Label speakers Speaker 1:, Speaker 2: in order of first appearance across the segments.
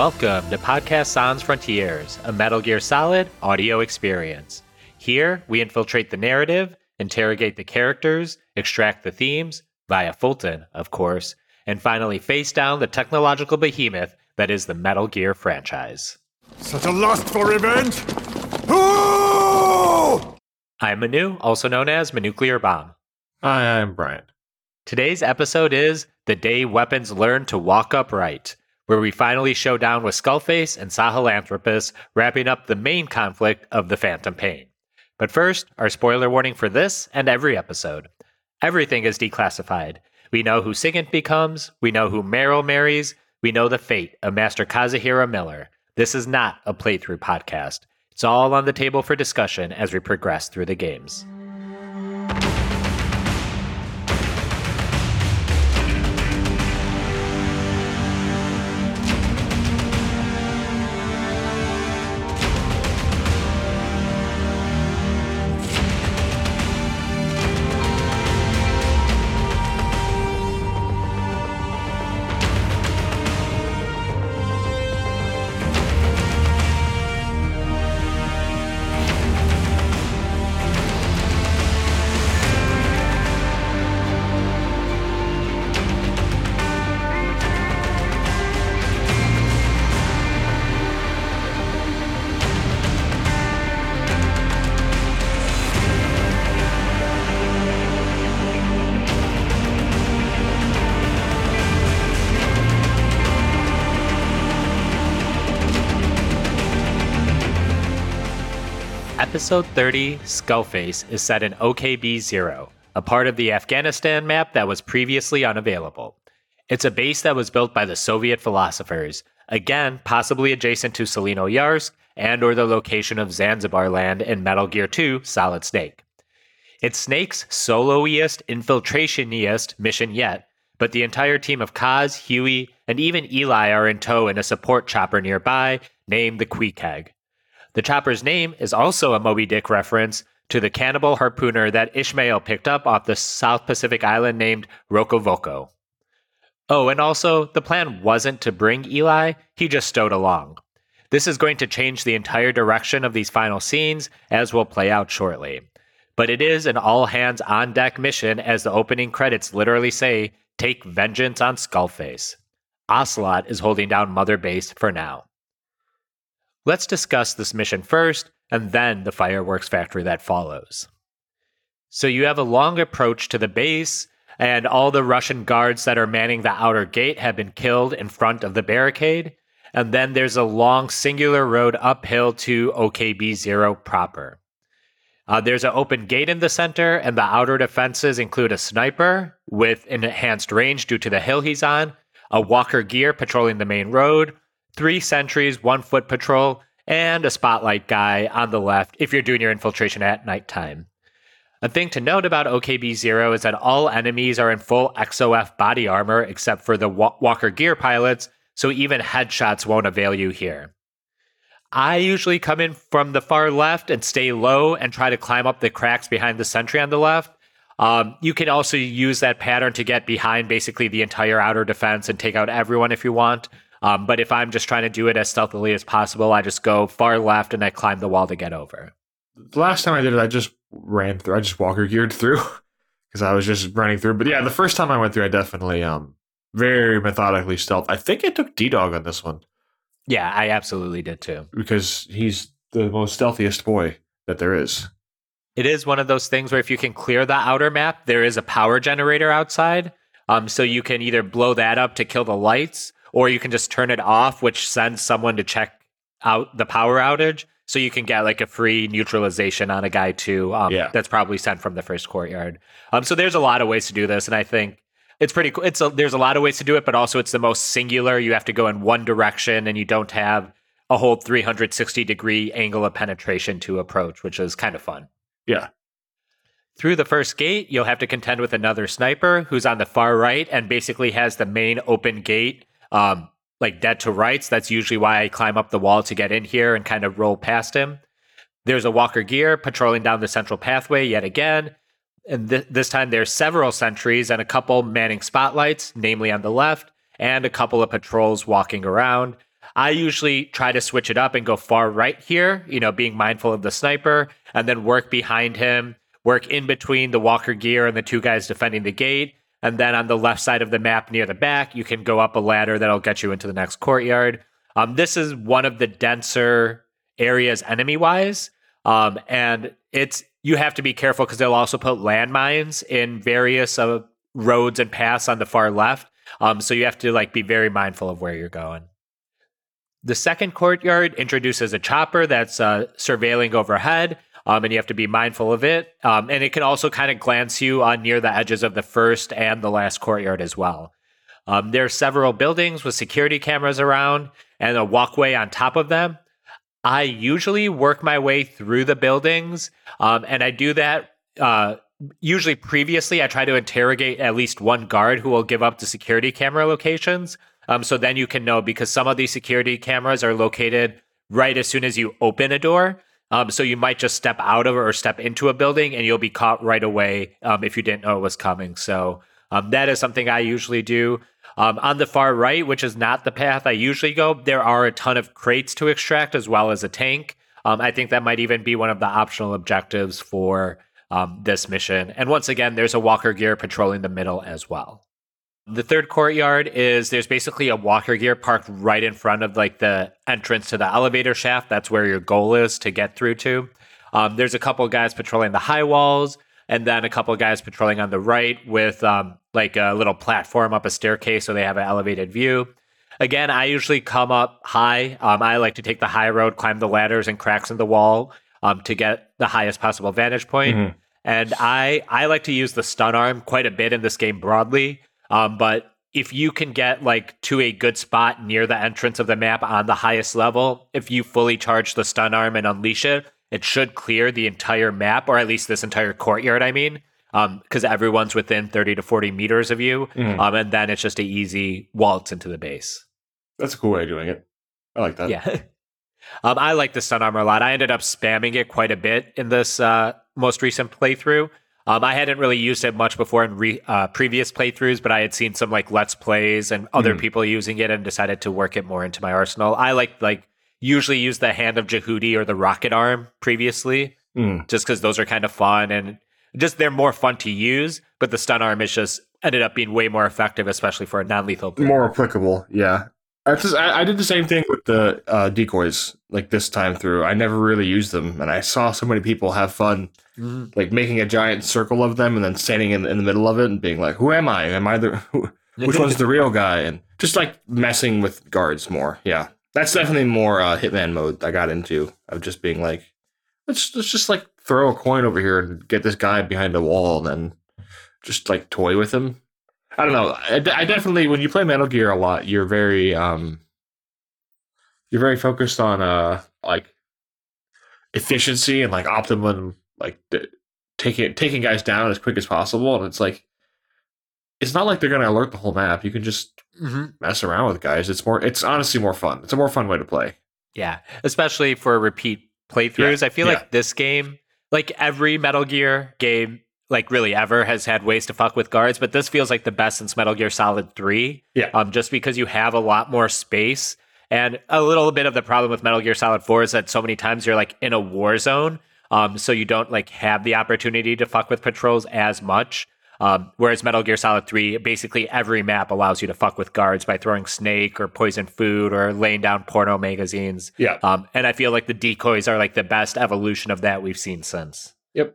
Speaker 1: Welcome to Podcast Sans Frontiers, a Metal Gear Solid audio experience. Here, we infiltrate the narrative, interrogate the characters, extract the themes, via Fulton, of course, and finally face down the technological behemoth that is the Metal Gear franchise.
Speaker 2: Such a lust for revenge? Ooh!
Speaker 1: I'm Manu, also known as Manuclear Bomb.
Speaker 3: Hi, I'm Brian.
Speaker 1: Today's episode is The Day Weapons Learn to Walk Upright, where we finally show down with Skullface and Sahelanthropus, wrapping up the main conflict of the Phantom Pain. But first, our spoiler warning for this and every episode. Everything is declassified. We know who Sigint becomes, we know who Meryl marries, we know the fate of Master Kazuhira Miller. This is not a playthrough podcast. It's all on the table for discussion as we progress through the games. Episode 30, Skullface, is set in OKB 0, a part of the Afghanistan map that was previously unavailable. It's a base that was built by the Soviet philosophers, again, possibly adjacent to Tselinoyarsk and or the location of Zanzibar land in Metal Gear 2 Solid Snake. It's Snake's soloiest, infiltrationiest mission yet, but the entire team of Kaz, Huey, and even Eli are in tow in a support chopper nearby named the Queequeg. The chopper's name is also a Moby Dick reference to the cannibal harpooner that Ishmael picked up off the South Pacific island named Rokovoko. Oh, and also, the plan wasn't to bring Eli, he just stowed along. This is going to change the entire direction of these final scenes, as will play out shortly. But it is an all hands on deck mission, as the opening credits literally say, Take vengeance on Skullface. Ocelot is holding down Mother Base for now. Let's discuss this mission first, and then the fireworks factory that follows. So you have a long approach to the base, and all the Russian guards that are manning the outer gate have been killed in front of the barricade. And then there's a long singular road uphill to OKB 0 proper. Uh, there's an open gate in the center, and the outer defenses include a sniper with enhanced range due to the hill he's on, a Walker Gear patrolling the main road, three sentries, one foot patrol, and a spotlight guy on the left if you're doing your infiltration at nighttime. A thing to note about OKB 0 is that all enemies are in full XOF body armor except for the Walker Gear pilots, so even headshots won't avail you here. I usually come in from the far left and stay low and try to climb up the cracks behind the sentry on the left. Um, you can also use that pattern to get behind basically the entire outer defense and take out everyone if you want. Um, but if I'm just trying to do it as stealthily as possible, I just go far left and I climb the wall to get over.
Speaker 3: The last time I did it, I just ran through. I just walker geared through because I was just running through. But yeah, the first time I went through, I definitely um very methodically stealth. I think I took D Dog on this one.
Speaker 1: Yeah, I absolutely did too.
Speaker 3: Because he's the most stealthiest boy that there is.
Speaker 1: It is one of those things where if you can clear the outer map, there is a power generator outside. Um, so you can either blow that up to kill the lights, or you can just turn it off, which sends someone to check out the power outage. So you can get like a free neutralization on a guy too. Um, yeah. That's probably sent from the first courtyard. Um, so there's a lot of ways to do this, and I think it's pretty cool. It's a, there's a lot of ways to do it, but also it's the most singular. You have to go in one direction, and you don't have a whole 360 degree angle of penetration to approach, which is kind of fun.
Speaker 3: Yeah.
Speaker 1: Through the first gate, you'll have to contend with another sniper who's on the far right and basically has the main open gate um, like dead to rights. That's usually why I climb up the wall to get in here and kind of roll past him. There's a Walker Gear patrolling down the central pathway yet again. And th- this time there's several sentries and a couple manning spotlights, namely on the left, and a couple of patrols walking around. I usually try to switch it up and go far right here, you know, being mindful of the sniper, and then work behind him, work in between the walker gear and the two guys defending the gate. And then on the left side of the map near the back, you can go up a ladder that'll get you into the next courtyard. Um, this is one of the denser areas enemy wise. Um, and it's you have to be careful because they'll also put landmines in various uh, roads and paths on the far left. Um, so you have to like be very mindful of where you're going. The second courtyard introduces a chopper that's uh, surveilling overhead, um, and you have to be mindful of it. Um, and it can also kind of glance you on near the edges of the first and the last courtyard as well. Um, there are several buildings with security cameras around and a walkway on top of them. I usually work my way through the buildings, um, and I do that. Uh, usually, previously, I try to interrogate at least one guard who will give up the security camera locations. Um, so then you can know because some of these security cameras are located right as soon as you open a door. Um, so you might just step out of or step into a building and you'll be caught right away um, if you didn't know it was coming. So um, that is something I usually do. Um, on the far right, which is not the path I usually go, there are a ton of crates to extract as well as a tank. Um, I think that might even be one of the optional objectives for um, this mission. And once again, there's a walker gear patrolling the middle as well. The third courtyard is there's basically a walker gear parked right in front of like the entrance to the elevator shaft. That's where your goal is to get through to. Um, there's a couple guys patrolling the high walls, and then a couple guys patrolling on the right with um, like a little platform up a staircase so they have an elevated view. Again, I usually come up high. Um, I like to take the high road, climb the ladders and cracks in the wall um, to get the highest possible vantage point.
Speaker 3: Mhm.
Speaker 1: And I I like to use the stun arm quite a bit in this game broadly. Um, but if you can get like to a good spot near the entrance of the map on the highest level, if you fully charge the stun arm and unleash it, it should clear the entire map, or at least this entire courtyard. I mean, because everyone's within thirty to forty meters of you,
Speaker 3: Mhm.
Speaker 1: um, and then it's just a easy waltz into the base.
Speaker 3: That's a cool way of doing it. I like that.
Speaker 1: Yeah. um, I like the stun armor a lot. I ended up spamming it quite a bit in this uh, most recent playthrough. Um, I hadn't really used it much before in re- uh, previous playthroughs, but I had seen some like let's plays and other
Speaker 3: Mhm.
Speaker 1: people using it and decided to work it more into my arsenal. I like like usually use the hand of Jehuty or the rocket arm previously,
Speaker 3: Mm.
Speaker 1: just because those are kind of fun and just they're more fun to use. But the stun arm is just ended up being way more effective, especially for a non-lethal.
Speaker 3: More applicable. Yeah. Just, I, I did the same thing with the uh, decoys like this time through. I never really used them, and I saw so many people have fun
Speaker 1: Mhm.
Speaker 3: like making a giant circle of them and then standing in, in the middle of it and being like, "Who am I? Am I the who, which one's the real guy?" And just like messing with guards more. Yeah, that's definitely more uh, Hitman mode I got into of just being like, let's let's just like throw a coin over here and get this guy behind a wall and then just like toy with him. I don't know. I, I definitely when you play Metal Gear a lot, you're very um you're very focused on uh like efficiency and like optimum like d- taking taking guys down as quick as possible and it's like it's not like they're going to alert the whole map you can just
Speaker 1: Mhm.
Speaker 3: mess around with guys it's more it's honestly more fun it's a more fun way to play
Speaker 1: Yeah, especially for repeat playthroughs. I feel
Speaker 3: yeah.
Speaker 1: like this game, like every Metal Gear game, like really ever, has had ways to fuck with guards, but this feels like the best since Metal Gear Solid 3.
Speaker 3: Yeah.
Speaker 1: Um, just because you have a lot more space. And a little bit of the problem with Metal Gear Solid 4 is that so many times you're like in a war zone. Um, so you don't like have the opportunity to fuck with patrols as much. Um, whereas Metal Gear Solid 3, basically every map allows you to fuck with guards by throwing snake or poison food or laying down porno magazines.
Speaker 3: yeah
Speaker 1: Um, and I feel like the decoys are like the best evolution of that we've seen since.
Speaker 3: Yep.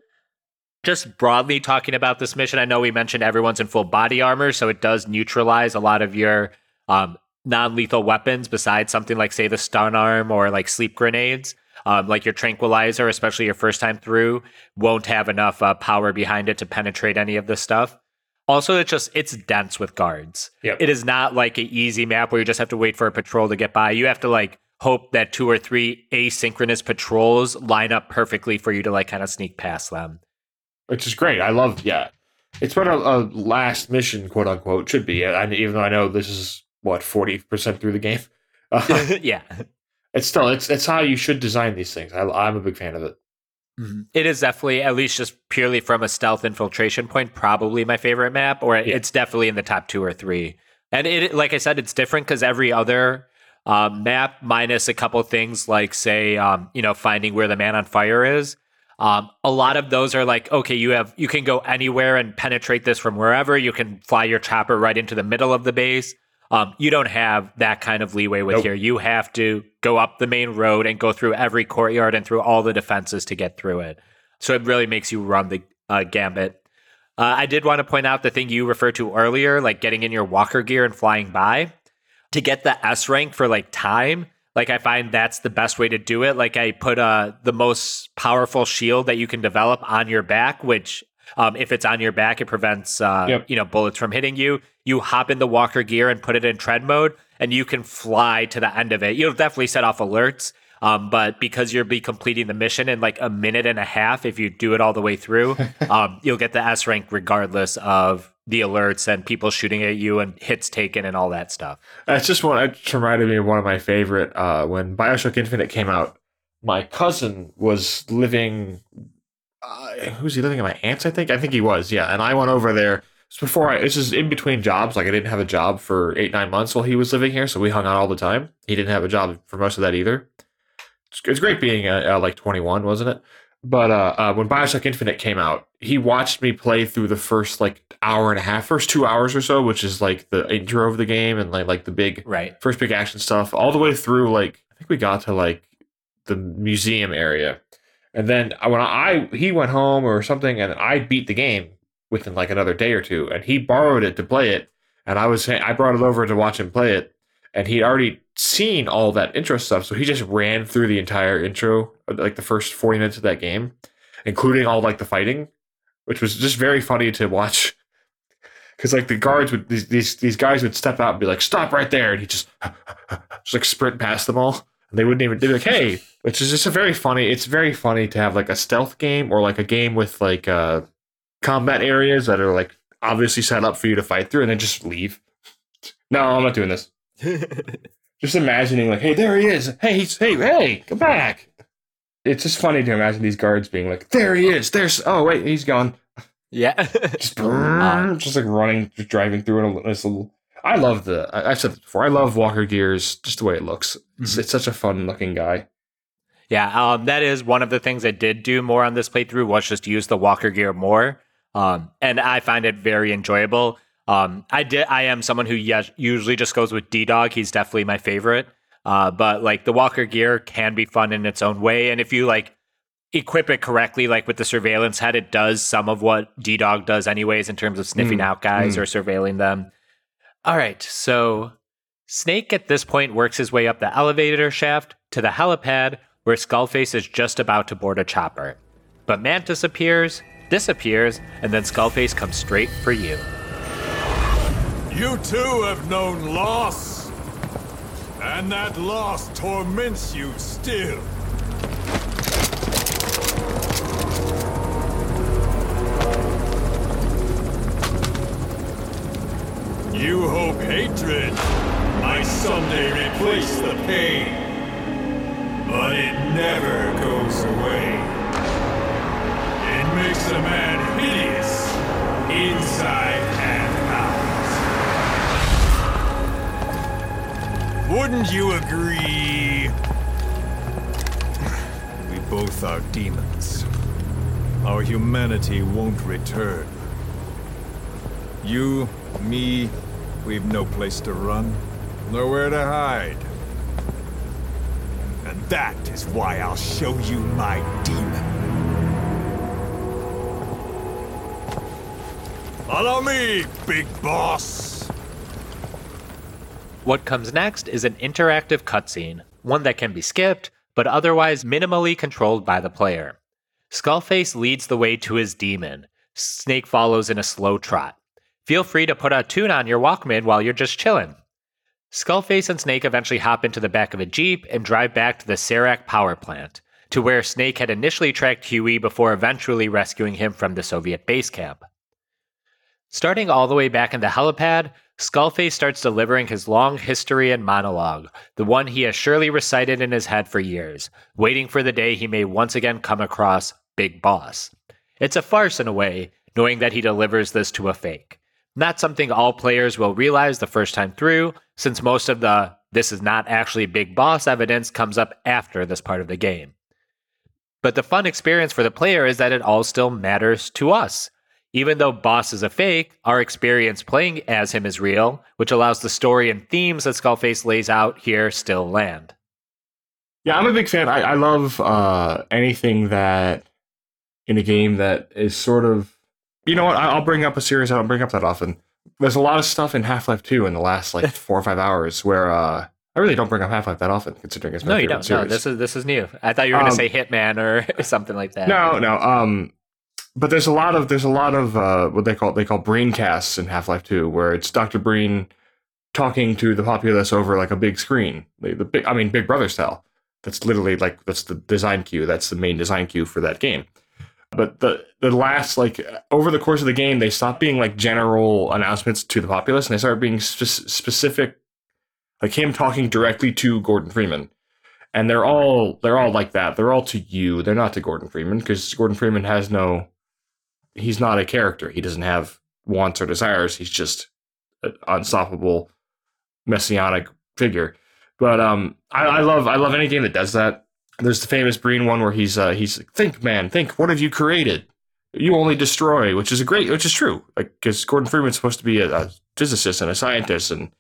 Speaker 1: Just broadly talking about this mission, I know we mentioned everyone's in full body armor, so it does neutralize a lot of your um, non lethal weapons besides something like, say, the stun arm or like sleep grenades. Um, like your tranquilizer, especially your first time through, won't have enough uh, power behind it to penetrate any of this stuff. Also, it's just it's dense with guards.
Speaker 3: Yep.
Speaker 1: It is not like an easy map where you just have to wait for a patrol to get by. You have to like hope that two or three asynchronous patrols line up perfectly for you to like kind of sneak past them.
Speaker 3: Which is great. I love yeah. It's what a, a last mission quote unquote should be. And even though i know this is what 40% through the game? Uh,
Speaker 1: yeah.
Speaker 3: it's still it's it's how you should design these things. I, i'm a big fan of it.
Speaker 1: It is definitely, at least just purely from a stealth infiltration point, probably my favorite map, or
Speaker 3: Yeah.
Speaker 1: it's definitely in the top two or three. And it, like I said, it's different because every other um, map minus a couple things like say um, you know finding where the man on fire is um, a lot of those are like okay you have you can go anywhere and penetrate this from wherever. You can fly your chopper right into the middle of the base. Um, you don't have that kind of leeway with
Speaker 3: Nope.
Speaker 1: here. You have to go up the main road and go through every courtyard and through all the defenses to get through it. So it really makes you run the uh, gambit. Uh, I did want to point out the thing you referred to earlier, like getting in your walker gear and flying by. To get the S rank for like time, like I find that's the best way to do it. Like I put uh the most powerful shield that you can develop on your back, which um, if it's on your back, it prevents uh,
Speaker 3: Yep.
Speaker 1: you know bullets from hitting you. You hop in the walker gear and put it in tread mode, and you can fly to the end of it. You'll definitely set off alerts, um, but because you'll be completing the mission in like a minute and a half, if you do it all the way through, um, you'll get the S rank regardless of the alerts and people shooting at you and hits taken and all that stuff.
Speaker 3: That's just one. It reminded me of one of my favorite. Uh, when Bioshock Infinite came out, my cousin was living. Uh, who's he living at my aunt's? I think. I think he was. Yeah, and I went over there. It's before I. This is in between jobs. Like I didn't have a job for eight nine months while he was living here, so we hung out all the time. He didn't have a job for most of that either. It's, it's great being uh, uh, like twenty one, wasn't it? But uh, uh, when Bioshock Infinite came out, he watched me play through the first like hour and a half, first two hours or so, which is like the intro of the game and like like the big
Speaker 1: Right.
Speaker 3: first big action stuff, all the way through like I think we got to like the museum area, and then when I he went home or something, and I beat the game within like another day or two, and he borrowed it to play it, and I was saying I brought it over to watch him play it, and he'd already seen all that intro stuff, so he just ran through the entire intro, like the first forty minutes of that game, including all like the fighting, which was just very funny to watch. Because like the guards would these, these these guys would step out and be like, "Stop right there," and he just just like sprint past them all. And they wouldn't even they'd be like, "Hey," which is just a very funny. It's very funny to have like a stealth game or like a game with like uh combat areas that are like obviously set up for you to fight through, and then just leave. No, I'm not doing this. Just imagining like, "Hey, there he is. Hey, he's hey, hey, come back." It's just funny to imagine these guards being like, "There he is. There's oh wait, he's gone."
Speaker 1: yeah.
Speaker 3: just, just like running, just driving through it. a This little. I love the. I- I've said this before. I love Walker Gears, just the way it looks. It's, it's such a fun looking guy.
Speaker 1: Yeah, um, that is one of the things I did do more on this playthrough was just use the walker gear more, um, and I find it very enjoyable. Um, I did. I am someone who yes, usually just goes with D Dog. He's definitely my favorite. Uh, but like the walker gear can be fun in its own way, and if you like equip it correctly, like with the surveillance head, it does some of what D Dog does anyways in terms of sniffing
Speaker 3: Mm,
Speaker 1: out guys
Speaker 3: mm.
Speaker 1: or surveilling them. All right, so Snake at this point works his way up the elevator shaft to the helipad where Skullface is just about to board a chopper. But Mantis appears, disappears, and then Skullface comes straight for you.
Speaker 2: You too have known loss. And that loss torments you still. You hope hatred might someday replace the pain. But it never goes away. It makes a man hideous, inside and Wouldn't you agree? We both are demons. Our humanity won't return. You, me, we've no place to run, nowhere to hide. And that is why I'll show you my demon. Follow me, big boss.
Speaker 1: What comes next is an interactive cutscene, one that can be skipped, but otherwise minimally controlled by the player. Skullface leads the way to his demon. Snake follows in a slow trot. Feel free to put a tune on your Walkman while you're just chilling. Skullface and Snake eventually hop into the back of a Jeep and drive back to the Serak power plant, to where Snake had initially tracked Huey before eventually rescuing him from the Soviet base camp. Starting all the way back in the helipad, Skullface starts delivering his long history and monologue, the one he has surely recited in his head for years, waiting for the day he may once again come across Big Boss. It's a farce in a way, knowing that he delivers this to a fake. Not something all players will realize the first time through, since most of the this is not actually Big Boss evidence comes up after this part of the game. But the fun experience for the player is that it all still matters to us. Even though Boss is a fake, our experience playing as him is real, which allows the story and themes that Skullface lays out here still land.
Speaker 3: Yeah, I'm a big fan. I, I love uh, anything that in a game that is sort of. You know what? I, I'll bring up a series I don't bring up that often. There's a lot of stuff in Half Life 2 in the last like four or five hours where uh, I really don't bring up Half Life that often, considering it's my
Speaker 1: No, you don't. No, this is this is new. I thought you were going
Speaker 3: Um,
Speaker 1: to say Hitman or something like that.
Speaker 3: No, no. Um, but there's a lot of there's a lot of uh, what they call they call Breencasts in Half Life Two, where it's Doctor Breen talking to the populace over like a big screen, the, the big I mean Big Brother style. That's literally like that's the design cue. That's the main design cue for that game. But the the last like over the course of the game, they stop being like general announcements to the populace, and they start being spe- specific, like him talking directly to Gordon Freeman and they're all they're all like that. They're all to you. They're not to Gordon Freeman because Gordon Freeman has no. He's not a character. He doesn't have wants or desires. He's just an unstoppable messianic figure. But um, I, I love I love any game that does that. There's the famous Breen one where he's uh, he's like, think man, think what have you created? You only destroy, which is a great, which is true. Like because Gordon Freeman's supposed to be a, a physicist and a scientist, and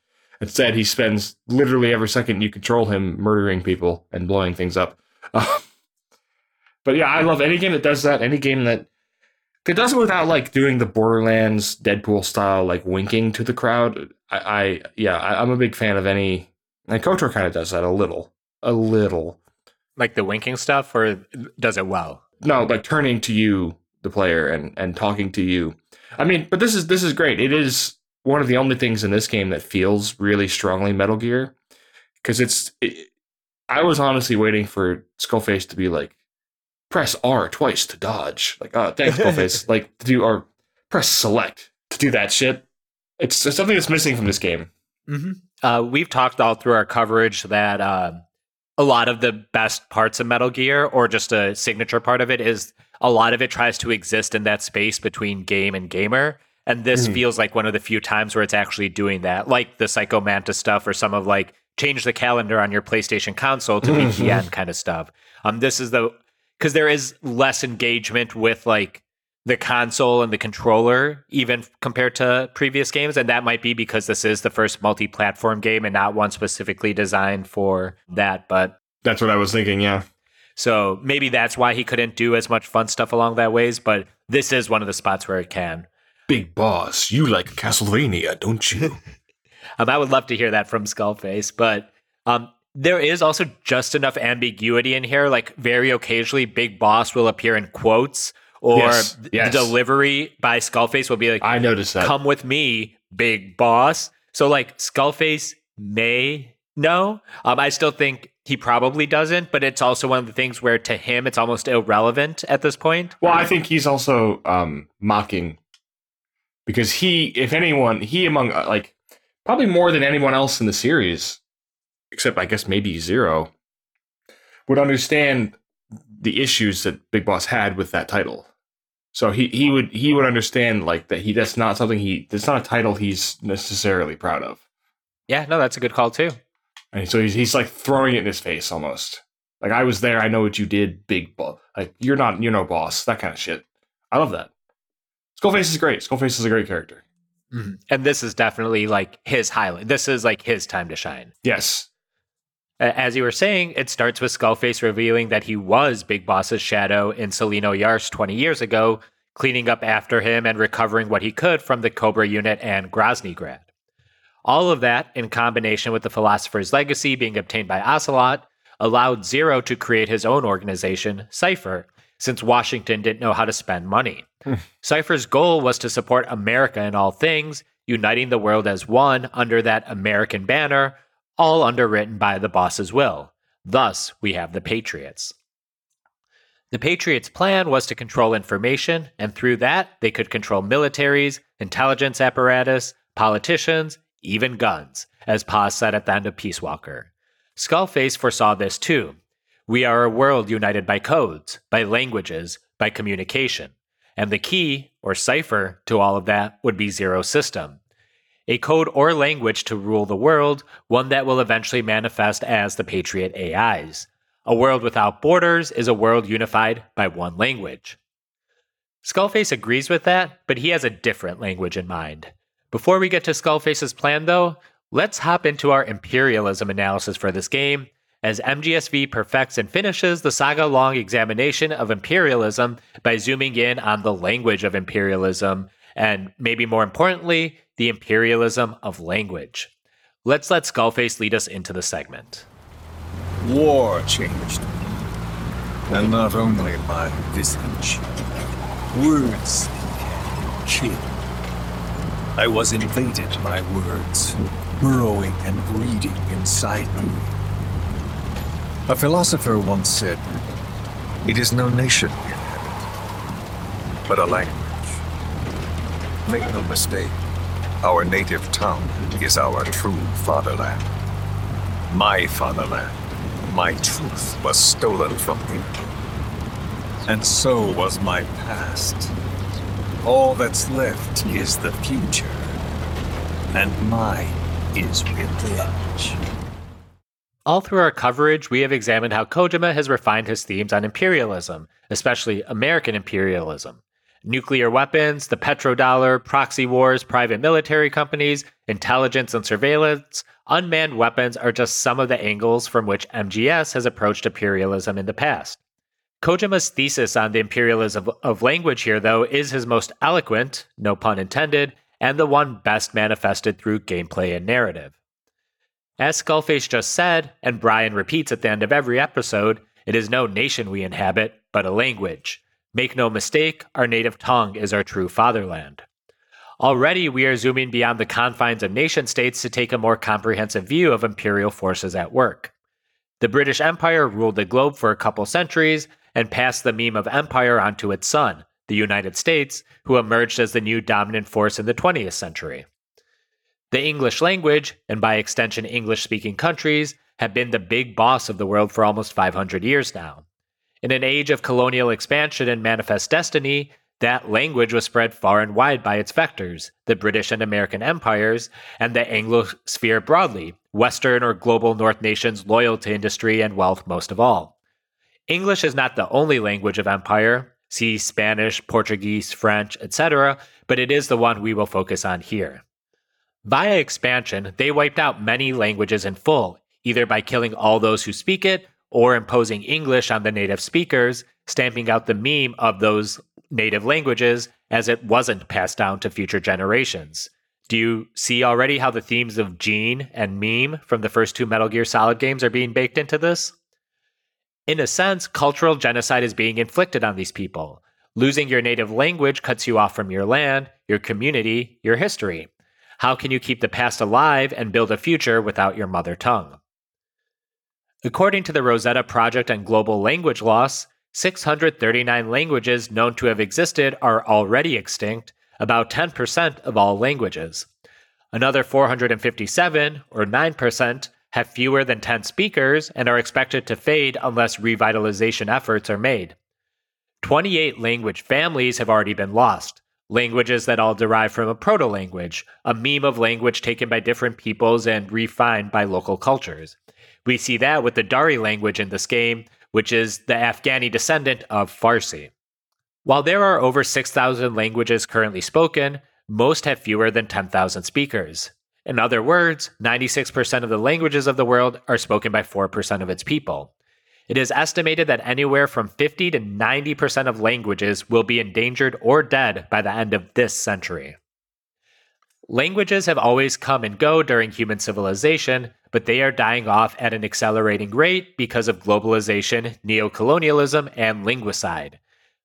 Speaker 3: Instead, he spends literally every second you control him murdering people and blowing things up. But yeah, I love any game that does that. Any game that that does it without like doing the Borderlands Deadpool style like winking to the crowd. I, I yeah, I, I'm a big fan of any. And Kotor kind of does that a little, a little.
Speaker 1: Like the winking stuff, or does it well?
Speaker 3: No, like turning to you, the player, and and talking to you. I mean, but this is this is great. It is one of the only things in this game that feels really strongly Metal Gear because it's. It, I was honestly waiting for Skullface to be like, press R twice to dodge. Like, oh, thanks, Skullface. like to do or press select to do that shit. It's, it's something that's missing from this game.
Speaker 1: Mm-hmm. Uh, we've talked all through our coverage that uh, a lot of the best parts of Metal Gear, or just a signature part of it, is a lot of it tries to exist in that space between game and gamer. And this
Speaker 3: Mhm.
Speaker 1: feels like one of the few times where it's actually doing that, like the Psycho Mantis stuff, or some of like change the calendar on your PlayStation console to VPN kind of stuff. Um, this is the because there is less engagement with like the console and the controller, even compared to previous games. And that might be because this is the first multi platform game and not one specifically designed for that. But
Speaker 3: That's what I was thinking. Yeah.
Speaker 1: so maybe that's why he couldn't do as much fun stuff along that ways. But this is one of the spots where it can.
Speaker 3: Big boss, you like Castlevania, don't you?
Speaker 1: Um, I would love to hear that from Skullface, but um, there is also just enough ambiguity in here. Like very occasionally, Big Boss will appear in quotes, or
Speaker 3: Yes, yes.
Speaker 1: the delivery by Skullface will be like,
Speaker 3: I noticed that.
Speaker 1: "Come with me, Big Boss." So like Skullface may know. Um, I still think he probably doesn't, but it's also one of the things where to him it's almost irrelevant at this point.
Speaker 3: Well, I think he's also um, mocking because he, if anyone, he among uh, like probably more than anyone else in the series, except I guess maybe Zero, would understand the issues that Big Boss had with that title. So he, he would he would understand like that he that's not something he that's not a title he's necessarily proud of,
Speaker 1: Yeah, no, that's a good call too.
Speaker 3: and so he's he's like throwing it in his face almost. Like I was there, I know what you did, big boss. Like you're not, you're no boss. That kind of shit. I love that. Skullface is great. Skullface is a great character.
Speaker 1: Mhm. And this is definitely like his highlight. This is like his time to shine.
Speaker 3: Yes.
Speaker 1: As you were saying, it starts with Skullface revealing that he was Big Boss's shadow in Tselinoyarsk 20 years ago, cleaning up after him and recovering what he could from the Cobra unit and Groznygrad. All of that, in combination with the Philosopher's legacy being obtained by Ocelot, allowed Zero to create his own organization, Cypher, since Washington didn't know how to spend money. Hmm. Cypher's goal was to support America in all things, uniting the world as one under that American banner, all underwritten by the boss's will. Thus, we have the Patriots. The Patriots' plan was to control information, and through that, they could control militaries, intelligence apparatus, politicians, even guns, as Paz said at the end of Peace Walker. Skullface foresaw this too. We are a world united by codes, by languages, by communication. And the key, or cipher, to all of that would be Zero System. A code or language to rule the world, one that will eventually manifest as the Patriot AIs. A world without borders is a world unified by one language. Skullface agrees with that, but he has a different language in mind. Before we get to Skullface's plan, though, let's hop into our imperialism analysis for this game as MGSV perfects and finishes the saga long examination of imperialism by zooming in on the language of imperialism, and maybe more importantly, the imperialism of language. Let's let Skullface lead us into the segment.
Speaker 2: War changed. And not only my visage. Words kill. I was invaded by words, burrowing and breeding inside me. A philosopher once said, It is no nation but a language. Make no mistake, our native tongue is our true fatherland. My fatherland. My truth was stolen from me. And so was my past. All that's left is the future. And mine is revenge.
Speaker 1: All through our coverage, we have examined how Kojima has refined his themes on imperialism, especially American imperialism. Nuclear weapons, the petrodollar, proxy wars, private military companies, intelligence and surveillance, unmanned weapons are just some of the angles from which MGS has approached imperialism in the past. Kojima's thesis on the imperialism of language here, though, is his most eloquent, no pun intended, and the one best manifested through gameplay and narrative. As Skullface just said, and Brian repeats at the end of every episode, it is no nation we inhabit, but a language. Make no mistake, our native tongue is our true fatherland. Already, we are zooming beyond the confines of nation states to take a more comprehensive view of imperial forces at work. The British Empire ruled the globe for a couple centuries and passed the meme of empire onto its son, the United States, who emerged as the new dominant force in the 20th century. The English language, and by extension English speaking countries, have been the big boss of the world for almost 500 years now. In an age of colonial expansion and manifest destiny, that language was spread far and wide by its vectors, the British and American empires, and the Anglosphere broadly, Western or global North nations loyal to industry and wealth most of all. English is not the only language of empire, see Spanish, Portuguese, French, etc., but it is the one we will focus on here. Via expansion, they wiped out many languages in full, either by killing all those who speak it or imposing English on the native speakers, stamping out the meme of those native languages as it wasn't passed down to future generations. Do you see already how the themes of gene and meme from the first two Metal Gear Solid games are being baked into this? In a sense, cultural genocide is being inflicted on these people. Losing your native language cuts you off from your land, your community, your history. How can you keep the past alive and build a future without your mother tongue? According to the Rosetta Project on Global Language Loss, 639 languages known to have existed are already extinct, about 10% of all languages. Another 457, or 9%, have fewer than 10 speakers and are expected to fade unless revitalization efforts are made. 28 language families have already been lost, languages that all derive from a proto language, a meme of language taken by different peoples and refined by local cultures. We see that with the Dari language in this game, which is the Afghani descendant of Farsi. While there are over 6,000 languages currently spoken, most have fewer than 10,000 speakers. In other words, 96% of the languages of the world are spoken by 4% of its people. It is estimated that anywhere from 50 to 90% of languages will be endangered or dead by the end of this century. Languages have always come and go during human civilization, but they are dying off at an accelerating rate because of globalization, neocolonialism, and linguicide.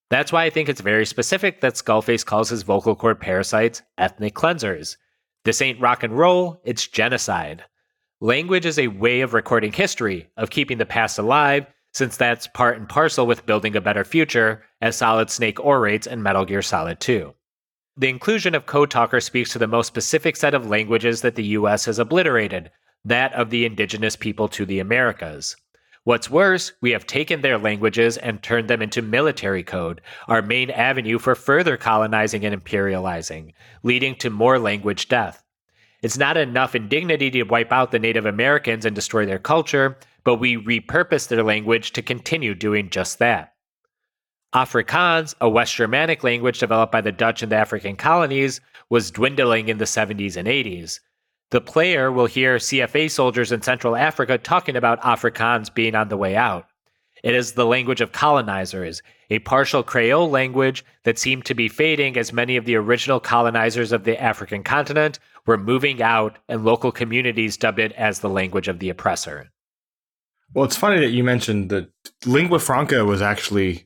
Speaker 1: That's why I think it's very specific that Skullface calls his vocal cord parasites ethnic cleansers. This ain't rock and roll, it's genocide. Language is a way of recording history, of keeping the past alive, since that's part and parcel with building a better future, as Solid Snake orates in Metal Gear Solid 2. The inclusion of Code Talker speaks to the most specific set of languages that the US has obliterated, that of the indigenous people to the Americas. What's worse, we have taken their languages and turned them into military code, our main avenue for further colonizing and imperializing, leading to more language death. It's not enough indignity to wipe out the Native Americans and destroy their culture, but we repurpose their language to continue doing just that. Afrikaans, a West Germanic language developed by the Dutch in the African colonies, was dwindling in the 70s and 80s. The player will hear CFA soldiers in Central Africa talking about Afrikaans being on the way out. It is the language of colonizers, a partial Creole language that seemed to be fading as many of the original colonizers of the African continent were moving out and local communities dubbed it as the language of the oppressor.
Speaker 3: Well, it's funny that you mentioned that lingua franca was actually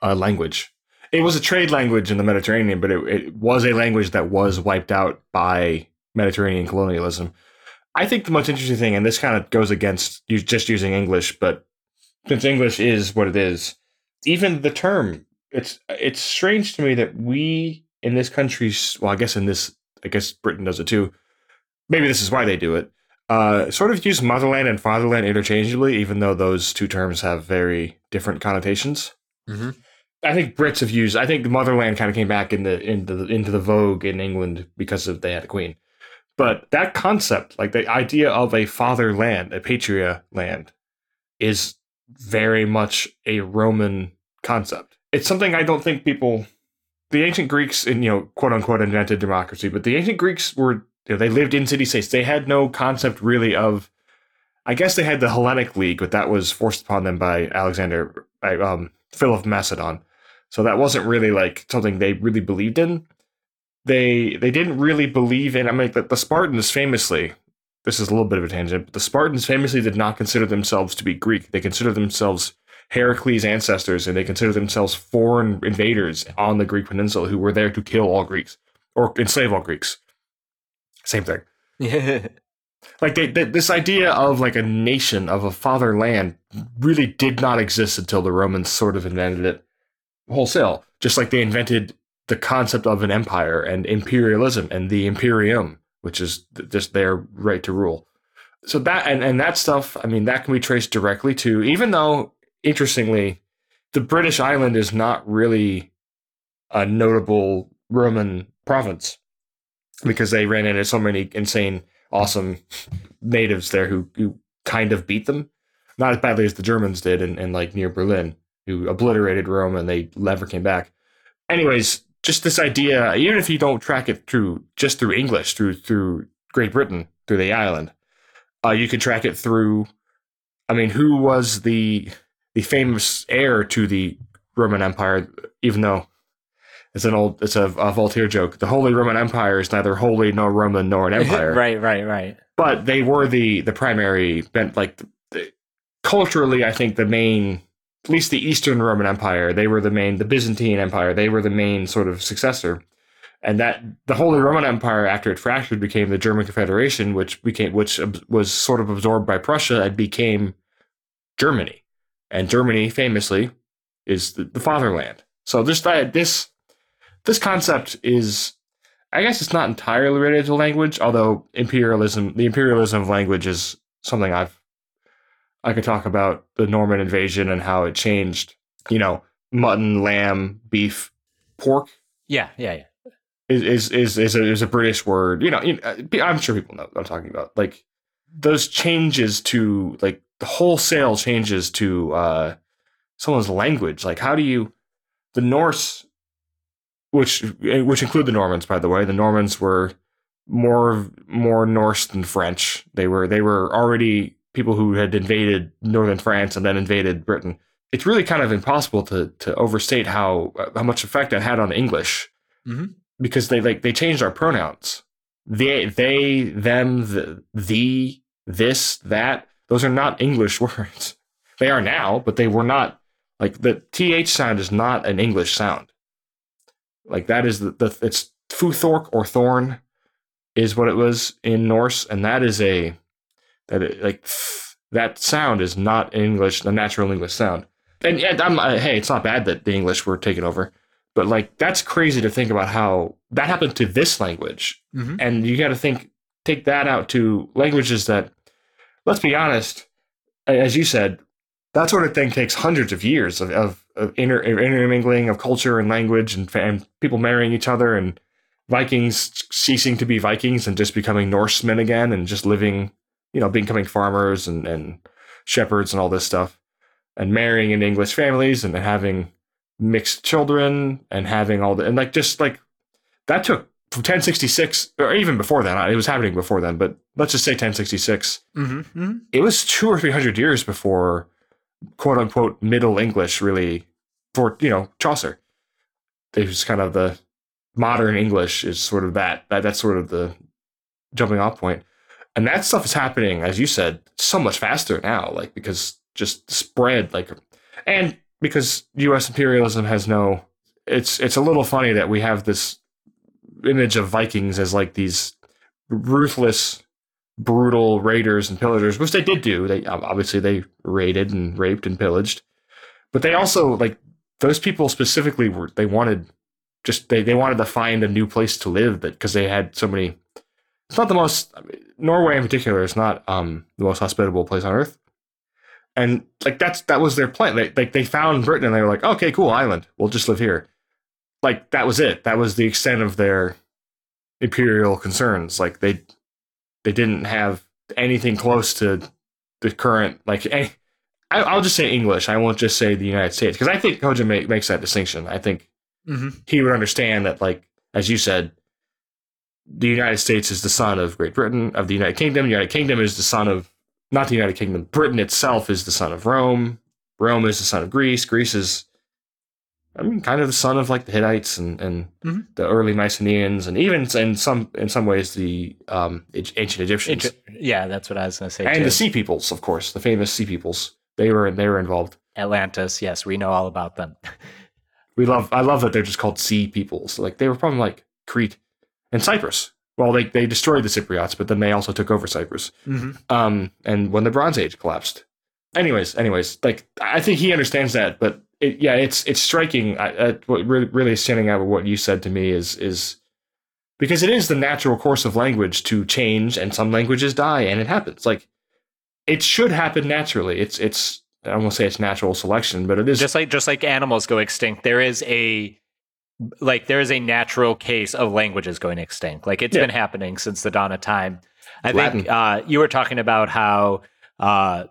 Speaker 3: a language. It was a trade language in the Mediterranean, but it, it was a language that was wiped out by Mediterranean colonialism. I think the most interesting thing, and this kind of goes against you just using English, but since English is what it is, even the term it's it's strange to me that we in this country, well, I guess in this, I guess Britain does it too. Maybe this is why they do it. Uh, sort of use motherland and fatherland interchangeably, even though those two terms have very different connotations.
Speaker 1: Mm-hmm.
Speaker 3: I think Brits have used. I think the motherland kind of came back in the into the into the vogue in England because of they had a queen. But that concept, like the idea of a fatherland, a patria land, is very much a Roman concept. It's something I don't think people, the ancient Greeks, and you know, quote unquote, invented democracy, but the ancient Greeks were, you know, they lived in city states. They had no concept really of, I guess they had the Hellenic League, but that was forced upon them by Alexander, by um, Philip Macedon. So that wasn't really like something they really believed in. They they didn't really believe in. I mean, the, the Spartans famously this is a little bit of a tangent, but the Spartans famously did not consider themselves to be Greek. They considered themselves Heracles' ancestors, and they considered themselves foreign invaders on the Greek peninsula who were there to kill all Greeks or enslave all Greeks. Same thing. Yeah. like they, they, this idea of like a nation of a fatherland really did not exist until the Romans sort of invented it wholesale. Just like they invented the concept of an empire and imperialism and the imperium which is just their right to rule. So that and, and that stuff, I mean, that can be traced directly to, even though interestingly, the British island is not really a notable Roman province because they ran into so many insane, awesome natives there who, who kind of beat them. Not as badly as the Germans did in, in like near Berlin, who obliterated Rome and they never came back. Anyways, just this idea, even if you don't track it through just through English, through through Great Britain, through the island, uh, you can track it through. I mean, who was the the famous heir to the Roman Empire? Even though it's an old, it's a, a Voltaire joke. The Holy Roman Empire is neither holy nor Roman nor an empire.
Speaker 1: right, right, right.
Speaker 3: But they were the the primary, bent, like the, the, culturally, I think the main at least the Eastern Roman Empire, they were the main, the Byzantine Empire, they were the main sort of successor. And that the Holy Roman Empire, after it fractured, became the German Confederation, which became which was sort of absorbed by Prussia and became Germany. And Germany, famously, is the, the fatherland. So this this this concept is, I guess, it's not entirely related to language, although imperialism, the imperialism of language, is something I've I could talk about the Norman invasion and how it changed, you know, mutton, lamb, beef, pork.
Speaker 1: Yeah, yeah, yeah.
Speaker 3: Is is is is a, is a British word. You know, you know, I'm sure people know what I'm talking about. Like those changes to like the wholesale changes to uh someone's language. Like how do you the Norse which which include the Normans by the way. The Normans were more more Norse than French. They were they were already people who had invaded northern France and then invaded Britain. It's really kind of impossible to to overstate how how much effect that had on English
Speaker 1: mm-hmm.
Speaker 3: because they like they changed our pronouns. They, they, them, the, the, this, that. Those are not English words. They are now, but they were not. Like the th sound is not an English sound. Like that is the, the it's Futhork or Thorn is what it was in Norse, and that is a that it, like that sound is not English, the natural English sound. And yeah, I'm, uh, hey, it's not bad that the English were taken over, but like that's crazy to think about how that happened to this language.
Speaker 1: Mm-hmm.
Speaker 3: And you got to think, take that out to languages that, let's be honest, as you said, that sort of thing takes hundreds of years of, of, of inter, intermingling of culture and language and, and people marrying each other and Vikings ceasing to be Vikings and just becoming Norsemen again and just living, you know, becoming farmers and, and shepherds and all this stuff and marrying into English families and having mixed children and having all the, and like just like that took from 1066 or even before that, it was happening before then, but let's just say 1066.
Speaker 1: Mm-hmm. Mm-hmm.
Speaker 3: It was two or three hundred years before quote unquote Middle English really, for, you know, Chaucer. It was kind of the modern English is sort of that. that that's sort of the jumping off point. And that stuff is happening, as you said, so much faster now, like because just spread like and because US imperialism has no it's it's a little funny that we have this image of Vikings as like these ruthless brutal raiders and pillagers, which they did do. They obviously they raided and raped and pillaged, but they also like those people specifically were they wanted just they, they wanted to find a new place to live that because they had so many it's not the most I mean, norway in particular is not um the most hospitable place on earth. And like that's that was their plan. They, like they found britain and they were like okay cool island. We'll just live here. Like that was it. That was the extent of their imperial concerns. Like they they didn't have anything close to the current like any, I, i'll just say english. I won't just say the united states because i think kojima make, makes that distinction. I think
Speaker 1: Mm-hmm.
Speaker 3: he would understand that, like as you said, the United States is the son of Great Britain, of the United Kingdom. The United Kingdom is the son of not the United Kingdom. Britain itself is the son of Rome. Rome is the son of Greece. Greece is, I mean, kind of the son of like the Hittites and, and
Speaker 1: Mhm.
Speaker 3: the early Mycenaeans, and even in some in some ways the um, ancient Egyptians
Speaker 1: Yeah, that's what I was going to say.
Speaker 3: and
Speaker 1: too.
Speaker 3: the Sea Peoples, of course, the famous Sea Peoples. They were they were involved.
Speaker 1: Atlantis. Yes, we know all about them.
Speaker 3: We love I love that they're just called sea peoples. Like they were from like Crete and Cyprus. Well, they they destroyed the Cypriots, but then they also took over Cyprus.
Speaker 1: Mm-hmm.
Speaker 3: Um, and when the Bronze Age collapsed. Anyways, anyways, like I think he understands that, but it, yeah, it's it's striking. I, I, what really really standing out with what you said to me is is because it is the natural course of language to change, and some languages die, and it happens. Like it should happen naturally. It's it's I won't say it's natural selection, but it is
Speaker 1: just like just like animals go extinct there is a like there is a natural case of languages going extinct. Like it's
Speaker 3: Yeah.
Speaker 1: been happening since the dawn of time. I
Speaker 3: Latin.
Speaker 1: think uh, you were talking about how uh,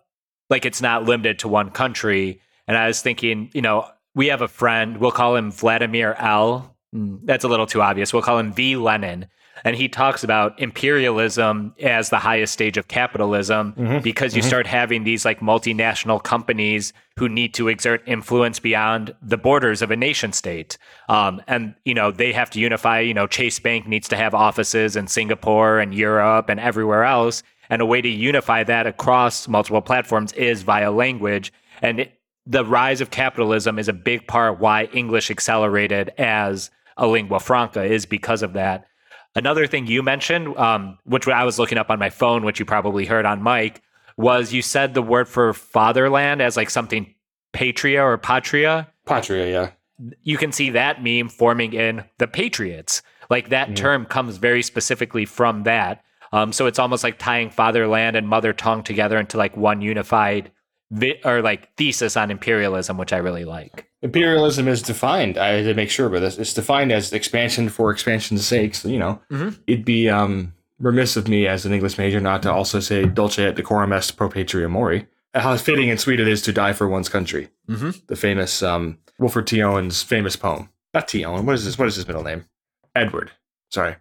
Speaker 1: like it's not limited to one country. And i was thinking you know we have a friend we'll call him vladimir l. Mm, that's a little too obvious. We'll call him v. Lenin and he talks about imperialism as the highest stage of capitalism
Speaker 3: Mhm.
Speaker 1: because you
Speaker 3: Mhm.
Speaker 1: start having these like multinational companies who need to exert influence beyond the borders of a nation state um, and you know they have to unify you know chase bank needs to have offices in singapore and europe and everywhere else and a way to unify that across multiple platforms is via language and it, the rise of capitalism is a big part why english accelerated as a lingua franca is because of that Another thing you mentioned, um, which I was looking up on my phone, which you probably heard on mic, was you said the word for fatherland as like something patria or patria.
Speaker 3: patria. Yeah.
Speaker 1: You can see that meme forming in the Patriots. Like that
Speaker 3: Mhm.
Speaker 1: term comes very specifically from that. Um, so it's almost like tying fatherland and mother tongue together into like one unified vi- or like thesis on imperialism, which I really like.
Speaker 3: imperialism is defined. I had to make sure, but it's, it's defined as expansion for expansion's sake. So, you know,
Speaker 1: Mhm.
Speaker 3: it'd be um, remiss of me as an English major not to also say "dulce et decorum est pro patria mori." How fitting and sweet it is to die for one's country.
Speaker 1: Mm-hmm.
Speaker 3: The famous um, Wilfred T. Owen's famous poem. Not T. Owen. What is his? What is his middle name? Edward. Sorry.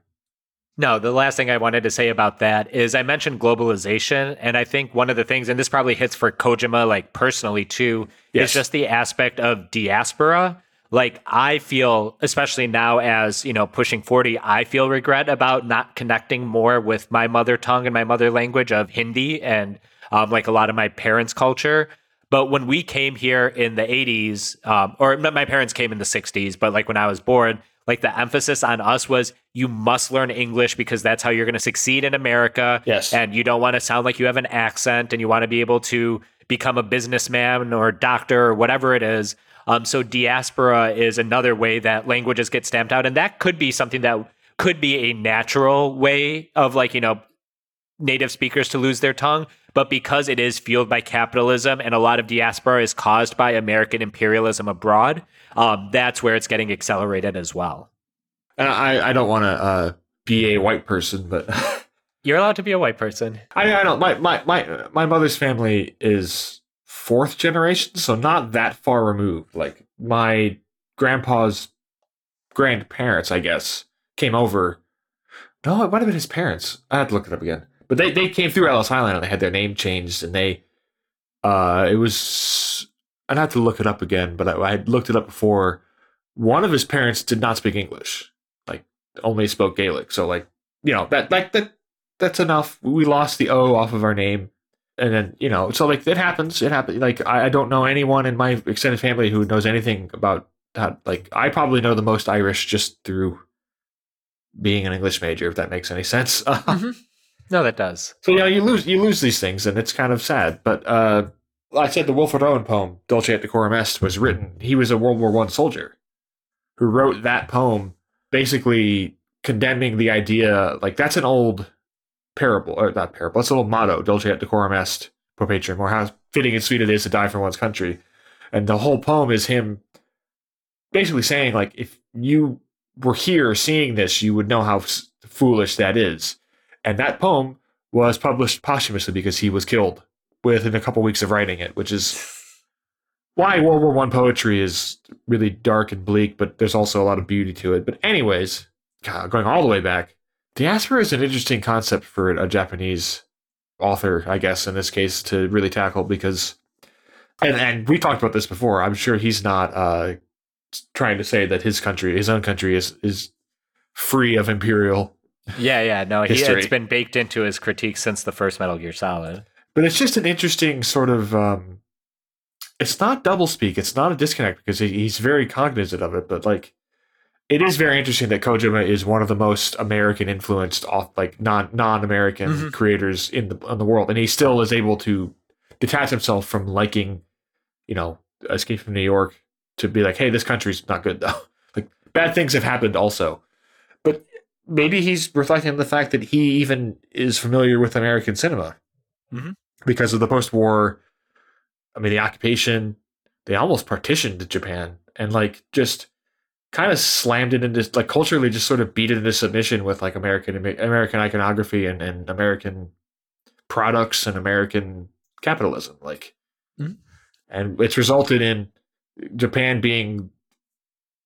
Speaker 1: No, the last thing I wanted to say about that is I mentioned globalization, and I think one of the things, and this probably hits for Kojima like personally too,
Speaker 3: Yes.
Speaker 1: is just the aspect of diaspora. Like I feel, especially now as you know, pushing forty, I feel regret about not connecting more with my mother tongue and my mother language of Hindi and um, like a lot of my parents' culture. But when we came here in the 80s, um, or my parents came in the 60s, but like when I was born, like the emphasis on us was you must learn English because that's how you're going to succeed in America.
Speaker 3: Yes.
Speaker 1: And you don't want to sound like you have an accent and you want to be able to become a businessman or doctor or whatever it is. Um, so diaspora is another way that languages get stamped out. And that could be something that could be a natural way of like, you know, native speakers to lose their tongue. But because it is fueled by capitalism and a lot of diaspora is caused by American imperialism abroad, um, that's where it's getting accelerated as well.
Speaker 3: And I, I don't want to uh, be a white person, but
Speaker 1: You're allowed to be a white person.
Speaker 3: I, I don't. My, my my my mother's family is fourth generation, so not that far removed. Like my grandpa's grandparents, I guess, came over. No, it might have been his parents. I had to look it up again. But they, they came through Ellis Island and they had their name changed and they uh it was I'd have to look it up again, but I, I had looked it up before. One of his parents did not speak English, like only spoke Gaelic. So like you know that like that that's enough. We lost the O off of our name, and then you know so like it happens. It happens. Like I, I don't know anyone in my extended family who knows anything about that. Like I probably know the most Irish just through being an English major, if that makes any sense.
Speaker 1: Mhm. No, that does.
Speaker 3: So know, you lose you lose these things, and it's kind of sad. But uh, I said the Wilfred Owen poem "Dulce et Decorum Est" was written. He was a World War One soldier who wrote that poem, basically condemning the idea. Like that's an old parable, or not parable. That's an old motto: "Dulce et Decorum Est, pro patrem," or how fitting and sweet it is to die for one's country. And the whole poem is him basically saying, like, if you were here seeing this, you would know how foolish that is. And that poem was published posthumously because he was killed within a couple weeks of writing it, which is why World War One poetry is really dark and bleak, but there's also a lot of beauty to it. But anyways, going all the way back, diaspora is an interesting concept for a Japanese author, I guess, in this case, to really tackle because, and and we talked about this before. I'm sure he's not uh, trying to say that his country, his own country, is is free of imperial
Speaker 1: Yeah, yeah. No, he, it's been baked into his critique since the first Metal Gear Solid.
Speaker 3: but it's just an interesting sort of um it's not doublespeak it's not a disconnect because he, he's very cognizant of it but like it is very interesting that kojima is one of the most american influenced off like non non-american
Speaker 1: Mhm.
Speaker 3: creators in the in the world and he still is able to detach himself from liking you know escape from new york to be like hey this country's not good though like bad things have happened also maybe he's reflecting on the fact that he even is familiar with american cinema because of the post-war i mean the occupation they almost partitioned japan and like just kind of slammed it into like culturally just sort of beat it into submission with like american american iconography and, and american products and american capitalism like
Speaker 1: Mhm.
Speaker 3: and it's resulted in japan being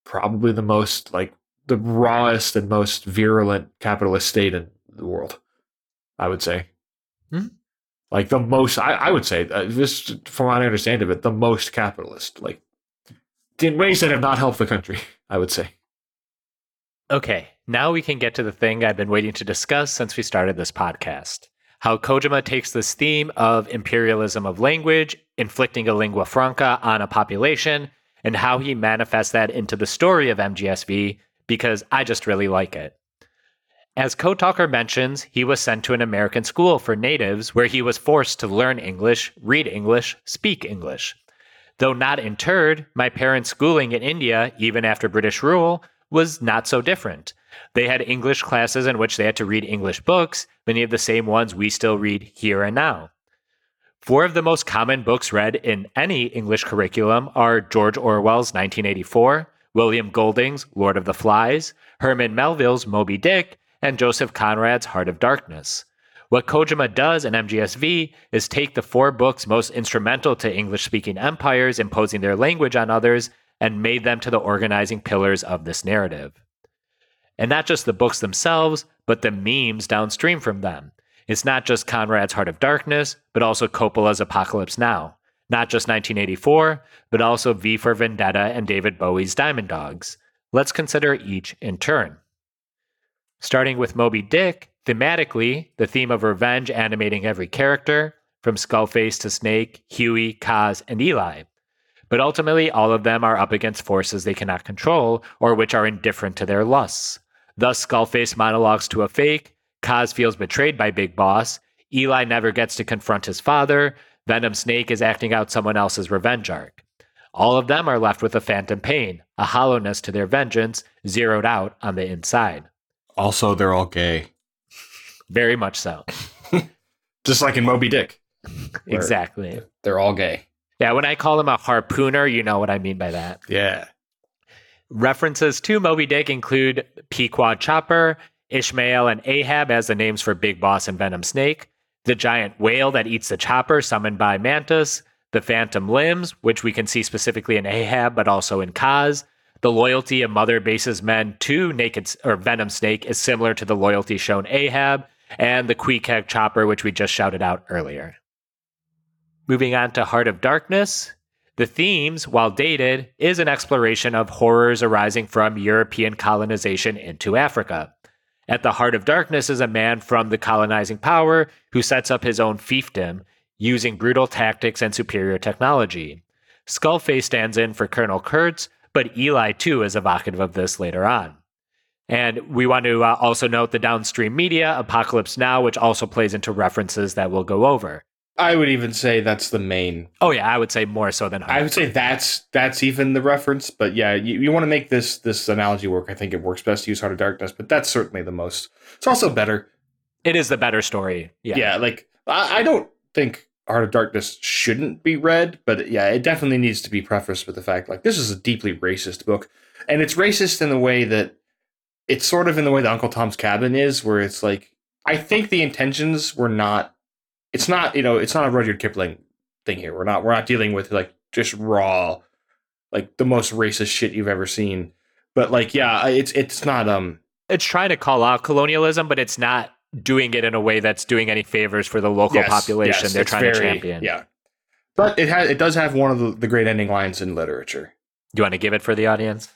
Speaker 3: probably the most like the rawest and most virulent capitalist state in the world i would say. Like the most I, I would say uh, this from what i understand of it the most capitalist like in ways that have not helped the country i would say.
Speaker 1: Okay, now we can get to the thing I've been waiting to discuss since we started this podcast. How Kojima takes this theme of imperialism of language, inflicting a lingua franca on a population, and how he manifests that into the story of MGSV because I just really like it. As Code Talker mentions, he was sent to an American school for natives where he was forced to learn English, read English, speak English. Though not interred, my parents' schooling in India, even after British rule, was not so different. They had English classes in which they had to read English books, many of the same ones we still read here and now. Four of the most common books read in any English curriculum are George Orwell's 1984, William Golding's Lord of the Flies, Herman Melville's Moby Dick, and Joseph Conrad's Heart of Darkness. What Kojima does in MGSV is take the four books most instrumental to English speaking empires imposing their language on others and made them to the organizing pillars of this narrative. And not just the books themselves, but the memes downstream from them. It's not just Conrad's Heart of Darkness, but also Coppola's Apocalypse Now. Not just 1984, but also V for Vendetta and David Bowie's Diamond Dogs. Let's consider each in turn. Starting with Moby Dick, thematically, the theme of revenge animating every character, from Skullface to Snake, Huey, Kaz, and Eli. But ultimately, all of them are up against forces they cannot control or which are indifferent to their lusts. Thus, Skullface monologues to a fake, Kaz feels betrayed by Big Boss, Eli never gets to confront his father, Venom Snake is acting out someone else's revenge arc. All of them are left with a phantom pain, a hollowness to their vengeance, zeroed out on the inside.
Speaker 3: also they're all gay
Speaker 1: Very much so.
Speaker 3: just like in moby dick
Speaker 1: Exactly.
Speaker 3: they're all gay
Speaker 1: Yeah, when I call him a harpooner, you know what I mean by that.
Speaker 3: yeah
Speaker 1: References to Moby Dick include Pequod Chopper, Ishmael and Ahab as the names for Big Boss and Venom Snake, the giant whale that eats the chopper summoned by Mantis, the phantom limbs, which we can see specifically in Ahab but also in Kaz. The loyalty of Mother Base's men to Naked or Venom Snake is similar to the loyalty shown Ahab, and the Queequeg chopper, which we just shouted out earlier. Moving on to Heart of Darkness, the themes, while dated, is an exploration of horrors arising from European colonization into Africa. At the heart of darkness is a man from the colonizing power who sets up his own fiefdom using brutal tactics and superior technology. Skullface stands in for Colonel Kurtz, but Eli too is evocative of this later on. And we want to uh, also note the downstream media, Apocalypse Now, which also plays into references that we'll go over.
Speaker 3: I would even say that's the main.
Speaker 1: Oh yeah, I would say more so than
Speaker 3: I would say that's that's even the reference. But yeah, you, you want to make this this analogy work. I think it works best to use Heart of Darkness, but that's certainly the most. It's also better.
Speaker 1: It is the better story. Yeah,
Speaker 3: Yeah, like I, I don't think Heart of Darkness shouldn't be read, but yeah, it definitely needs to be prefaced with the fact like this is a deeply racist book, and it's racist in the way that it's sort of in the way that Uncle Tom's Cabin is, where it's like I think the intentions were not. It's not you know it's not a Rudyard Kipling thing here. We're not we're not dealing with like just raw, like the most racist shit you've ever seen. But like yeah, it's it's not um
Speaker 1: it's trying to call out colonialism, but it's not doing it in a way that's doing any favors for the local
Speaker 3: Yes,
Speaker 1: population
Speaker 3: yes,
Speaker 1: they're trying to champion.
Speaker 3: Yeah, but it has it does have one of the, the great ending lines in literature.
Speaker 1: Do you want to give it for the audience?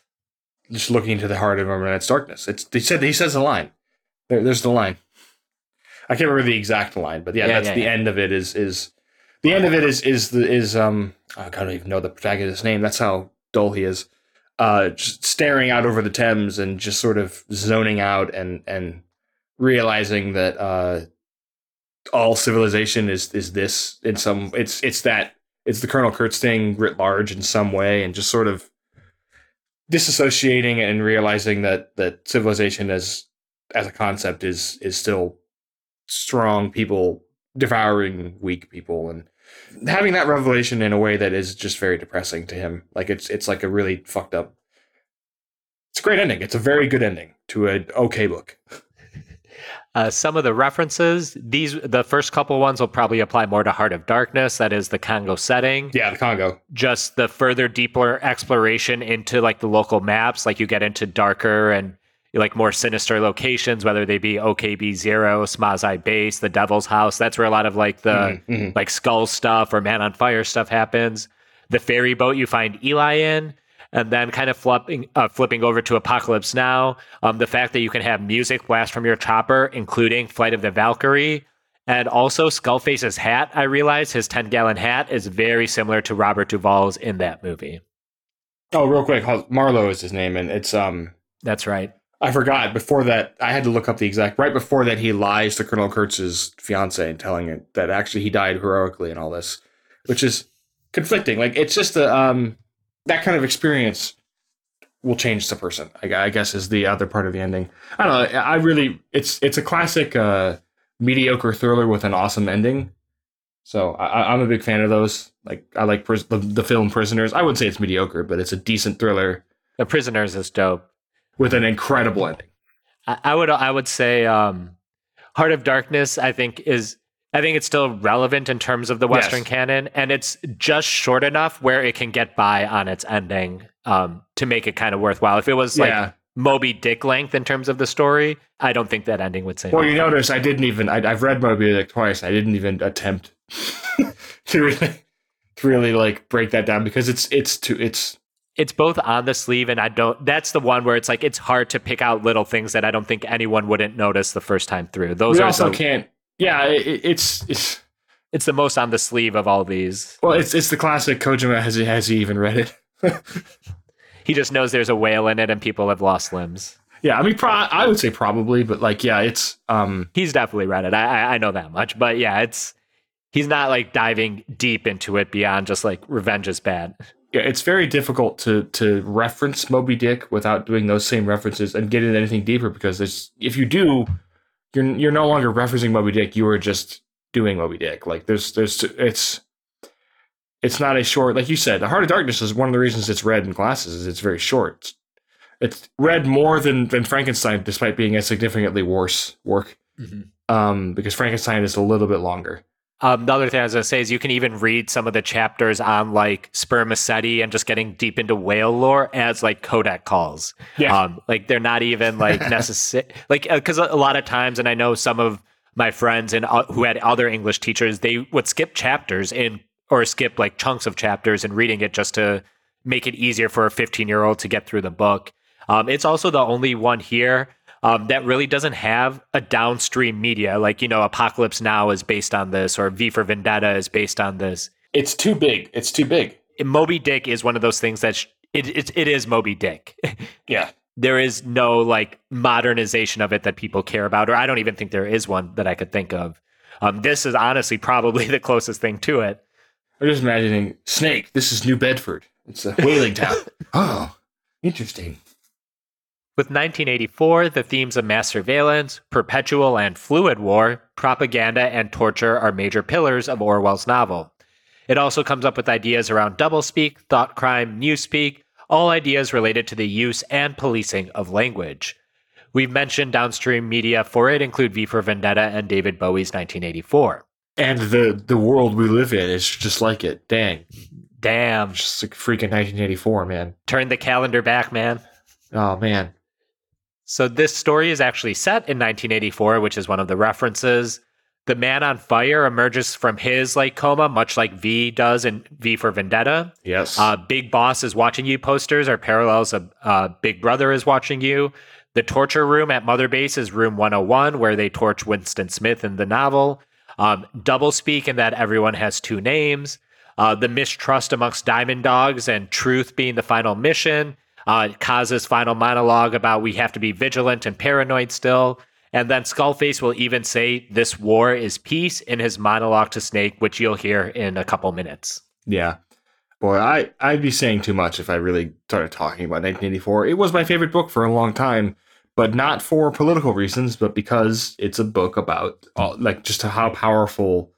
Speaker 3: Just looking into the heart of its darkness. It's he said he says the line. There, there's the line. I can't remember the exact line, but yeah,
Speaker 1: Yeah,
Speaker 3: that's
Speaker 1: yeah,
Speaker 3: the
Speaker 1: yeah.
Speaker 3: end of it. Is is the end of it is is the is um I don't even know the protagonist's name. That's how dull he is. Uh, just staring out over the Thames and just sort of zoning out and and realizing that uh all civilization is is this in some it's it's that it's the Colonel Kurtz thing writ large in some way and just sort of disassociating and realizing that that civilization as as a concept is is still strong people devouring weak people and having that revelation in a way that is just very depressing to him. Like it's it's like a really fucked up it's a great ending. It's a very good ending to an okay book.
Speaker 1: Uh, some of the references, these the first couple ones will probably apply more to Heart of Darkness, that is the Congo setting.
Speaker 3: yeah the congo.
Speaker 1: Just the further deeper exploration into like the local maps, like you get into darker and like more sinister locations, whether they be OKB Zero, Smasei Base, the Devil's House. That's where a lot of like the
Speaker 3: Mhm, mhm.
Speaker 1: like skull stuff or man on fire stuff happens. The ferry boat you find Eli in, and then kind of flipping uh, flipping over to Apocalypse Now. Um, the fact that you can have music blast from your chopper, including Flight of the Valkyrie, and also Skullface's hat. I realize his ten gallon hat is very similar to Robert Duvall's in that movie.
Speaker 3: oh real quick marlowe is his name and it's um
Speaker 1: That's right.
Speaker 3: I forgot before that. I had to look up the exact. Right before that, he lies to Colonel Kurtz's fiance and telling it that actually he died heroically and all this, which is conflicting. Like it's just a um that kind of experience will change the person. I, I guess is the other part of the ending. I don't know. I really it's it's a classic uh mediocre thriller with an awesome ending. So I, I'm a big fan of those. Like I like pris- the, the film Prisoners. I wouldn't say it's mediocre, but it's a decent thriller
Speaker 1: The Prisoners is dope.
Speaker 3: With an incredible ending.
Speaker 1: I, I would I would say um, Heart of Darkness. I think is I think it's still relevant in terms of the Western
Speaker 3: Yes.
Speaker 1: canon, and it's just short enough where it can get by on its ending um, to make it kind of worthwhile. If it was like
Speaker 3: yeah.
Speaker 1: Moby Dick length in terms of the story, I don't think that ending would say.
Speaker 3: Well, you notice I didn't even. I, I've read Moby Dick twice. I didn't even attempt to really, to really like break that down because it's it's too it's
Speaker 1: it's both on the sleeve, and I don't. That's the one where it's like it's hard to pick out little things that I don't think anyone wouldn't notice the first time through. Those
Speaker 3: we
Speaker 1: are
Speaker 3: also
Speaker 1: the,
Speaker 3: can't. Yeah, it, it- it's it's
Speaker 1: it's the most on the sleeve of all these.
Speaker 3: well, it's it's the classic Kojima. Has he has he even read it?
Speaker 1: He just knows there's a whale in it, and people have lost limbs.
Speaker 3: yeah, I mean, pro- I would say probably, but like, yeah, it's um,
Speaker 1: He's definitely read it. I, I I know that much, but yeah, it's he's not like diving deep into it beyond just like revenge is bad.
Speaker 3: Yeah, it's very difficult to to reference Moby Dick without doing those same references and getting anything deeper because there's if you do, you're you're no longer referencing Moby Dick. You are just doing Moby Dick. Like there's there's it's it's not a short like you said. The Heart of Darkness is one of the reasons it's read in classes. Is it's very short. It's read more than, than Frankenstein, despite being a significantly worse work. Um, because Frankenstein is a little bit longer.
Speaker 1: Um, the other thing I was going to say is you can even read some of the chapters on like spermaceti and just getting deep into whale lore as like Kodak calls.
Speaker 3: Yeah.
Speaker 1: Um, like they're not even like necessary, like because a lot of times, and I know some of my friends and uh, who had other English teachers, they would skip chapters in or skip like chunks of chapters and reading it just to make it easier for a 15 year old to get through the book. Um, it's also the only one here um, that really doesn't have a downstream media. Like, you know, Apocalypse Now is based on this, or V for Vendetta is based on this.
Speaker 3: It's too big. It's too big.
Speaker 1: Moby Dick is one of those things that sh- it, it, it is Moby Dick.
Speaker 3: Yeah.
Speaker 1: there is no like modernization of it that people care about, or I don't even think there is one that I could think of. Um, this is honestly probably the closest thing to it.
Speaker 3: I'm just imagining Snake. This is New Bedford. It's a whaling town. oh, interesting.
Speaker 1: With 1984, the themes of mass surveillance, perpetual and fluid war, propaganda, and torture are major pillars of Orwell's novel. It also comes up with ideas around doublespeak, thought crime, newspeak, all ideas related to the use and policing of language. We've mentioned downstream media for it include V for Vendetta and David Bowie's 1984.
Speaker 3: And the the world we live in is just like it. Dang.
Speaker 1: Damn,
Speaker 3: Just like freaking 1984, man.
Speaker 1: turn the calendar back, man.
Speaker 3: Oh, man.
Speaker 1: So this story is actually set in 1984, which is one of the references. The man on fire emerges from his like coma, much like V does in V for Vendetta.
Speaker 3: Yes.
Speaker 1: Uh, Big Boss is watching you posters are parallels of uh, Big Brother is watching you. The torture room at Mother Base is room 101, where they torch Winston Smith in the novel. Um, double speak in that everyone has two names. Uh, the mistrust amongst Diamond Dogs and truth being the final mission. Uh, Kaz's final monologue about we have to be vigilant and paranoid still. And then Skullface will even say this war is peace in his monologue to Snake, which you'll hear in a couple minutes.
Speaker 3: yeah. Boy, I, I'd be saying too much if I really started talking about 1984. It was my favorite book for a long time, but not for political reasons, but because it's a book about all, like just how powerful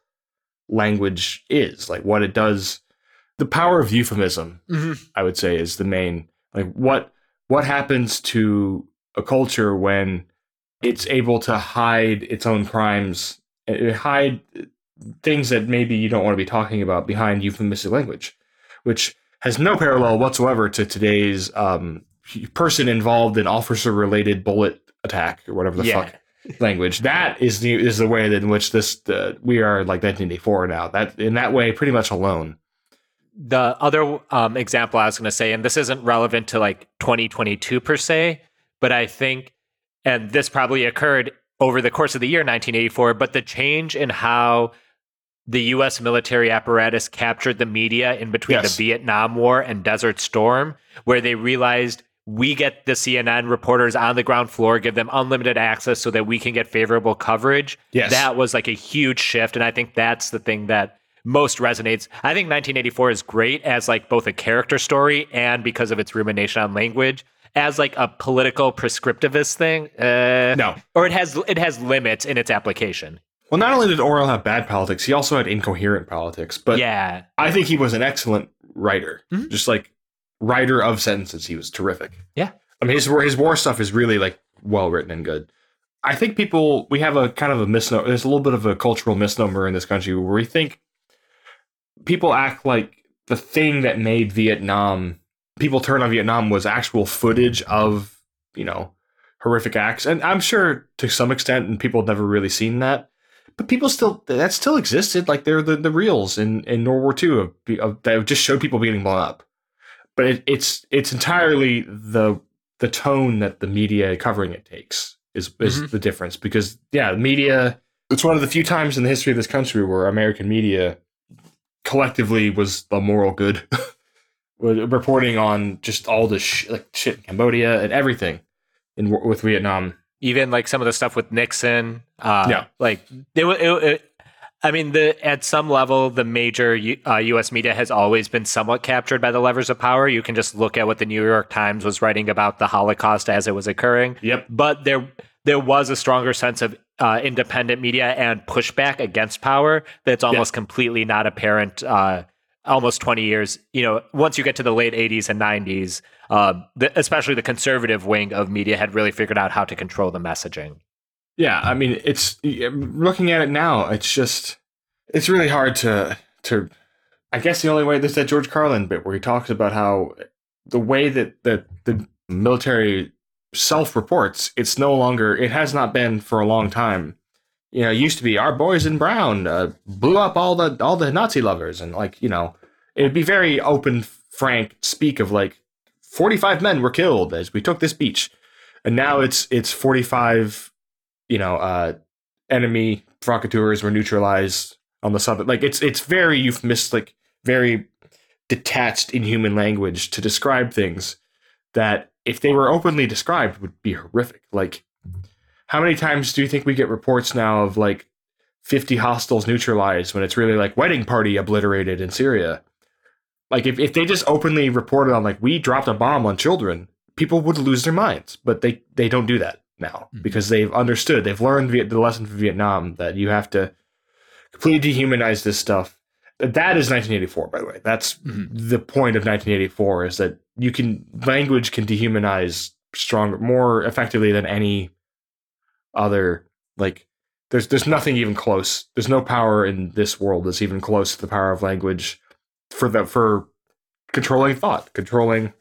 Speaker 3: language is, like what it does. The power of euphemism, I would say, is the main like what what happens to a culture when it's able to hide its own crimes, uh, hide things that maybe you don't want to be talking about behind euphemistic language, which has no parallel whatsoever to today's um, person involved in officer related bullet attack or whatever the
Speaker 1: Yeah.
Speaker 3: fuck language. That is the is the way in which this uh, we are like 1984 now. That in that way, pretty much alone.
Speaker 1: The other um, example I was going to say, and this isn't relevant to like 2022 per se, but I think, and this probably occurred over the course of the year 1984, but the change in how the US military apparatus captured the media in between
Speaker 3: Yes.
Speaker 1: the Vietnam War and Desert Storm, where they realized we get the CNN reporters on the ground floor, give them unlimited access so that we can get favorable coverage.
Speaker 3: Yes.
Speaker 1: That was like a huge shift. And I think that's the thing that most resonates. I think 1984 is great as like both a character story and because of its rumination on language. As like a political prescriptivist thing, uh,
Speaker 3: No.
Speaker 1: or it has it has limits in its application.
Speaker 3: Well, not only did Orwell have bad politics, he also had incoherent politics. But
Speaker 1: yeah,
Speaker 3: I think he was an excellent writer.
Speaker 1: Mhm.
Speaker 3: Just like writer of sentences, he was terrific.
Speaker 1: Yeah.
Speaker 3: I mean, his his war stuff is really like well written and good. I think people we have a kind of a misnomer. There's a little bit of a cultural misnomer in this country where we think people act like the thing that made Vietnam people turn on Vietnam was actual footage of you know horrific acts, and I'm sure to some extent, and people have never really seen that. But people still that still existed. Like they're the, the reels in, in World War II of, of, that just showed people getting blown up. But it, it's it's entirely the the tone that the media covering it takes is is
Speaker 1: Mhm.
Speaker 3: the difference. Because yeah, media it's one of the few times in the history of this country where American media collectively was the moral good. Reporting on just all the sh- like shit in Cambodia and everything in with Vietnam.
Speaker 1: even like some of the stuff with Nixon. Uh,
Speaker 3: Yeah.
Speaker 1: like it, it, it. I mean, the at some level, the major uh, U.S. media has always been somewhat captured by the levers of power. You can just look at what the New York Times was writing about the Holocaust as it was occurring.
Speaker 3: Yep.
Speaker 1: But there, there was a stronger sense of uh, independent media and pushback against power that's almost completely not apparent. Uh, almost 20 years, you know, once you get to the late 80s and 90s, um, the, especially the conservative wing of media had really figured out how to control the messaging.
Speaker 3: Yeah, I mean, it's looking at it now. It's just it's really hard to to. I guess the only way there's that George Carlin bit where he talks about how the way that the the military self reports, it's no longer. It has not been for a long time. You know, it used to be our boys in brown uh, blew up all the all the Nazi lovers, and like you know, it'd be very open, frank speak of like forty five men were killed as we took this beach, and now it's it's forty five you know, uh, enemy provocateurs were neutralized on the sub. Like it's it's very euphemistic, very detached inhuman language to describe things that if they were openly described would be horrific. Like how many times do you think we get reports now of like 50 hostiles neutralized when it's really like wedding party obliterated in Syria? Like if, if they just openly reported on like we dropped a bomb on children, people would lose their minds, but they they don't do that now mm-hmm. because they've understood, they've learned the lesson from Vietnam that you have to completely dehumanize this stuff. That is 1984, by the way. That's mm-hmm. the point of 1984 is that you can language can dehumanize stronger, more effectively than any other. Like there's there's nothing even close. There's no power in this world that's even close to the power of language for the for controlling thought, controlling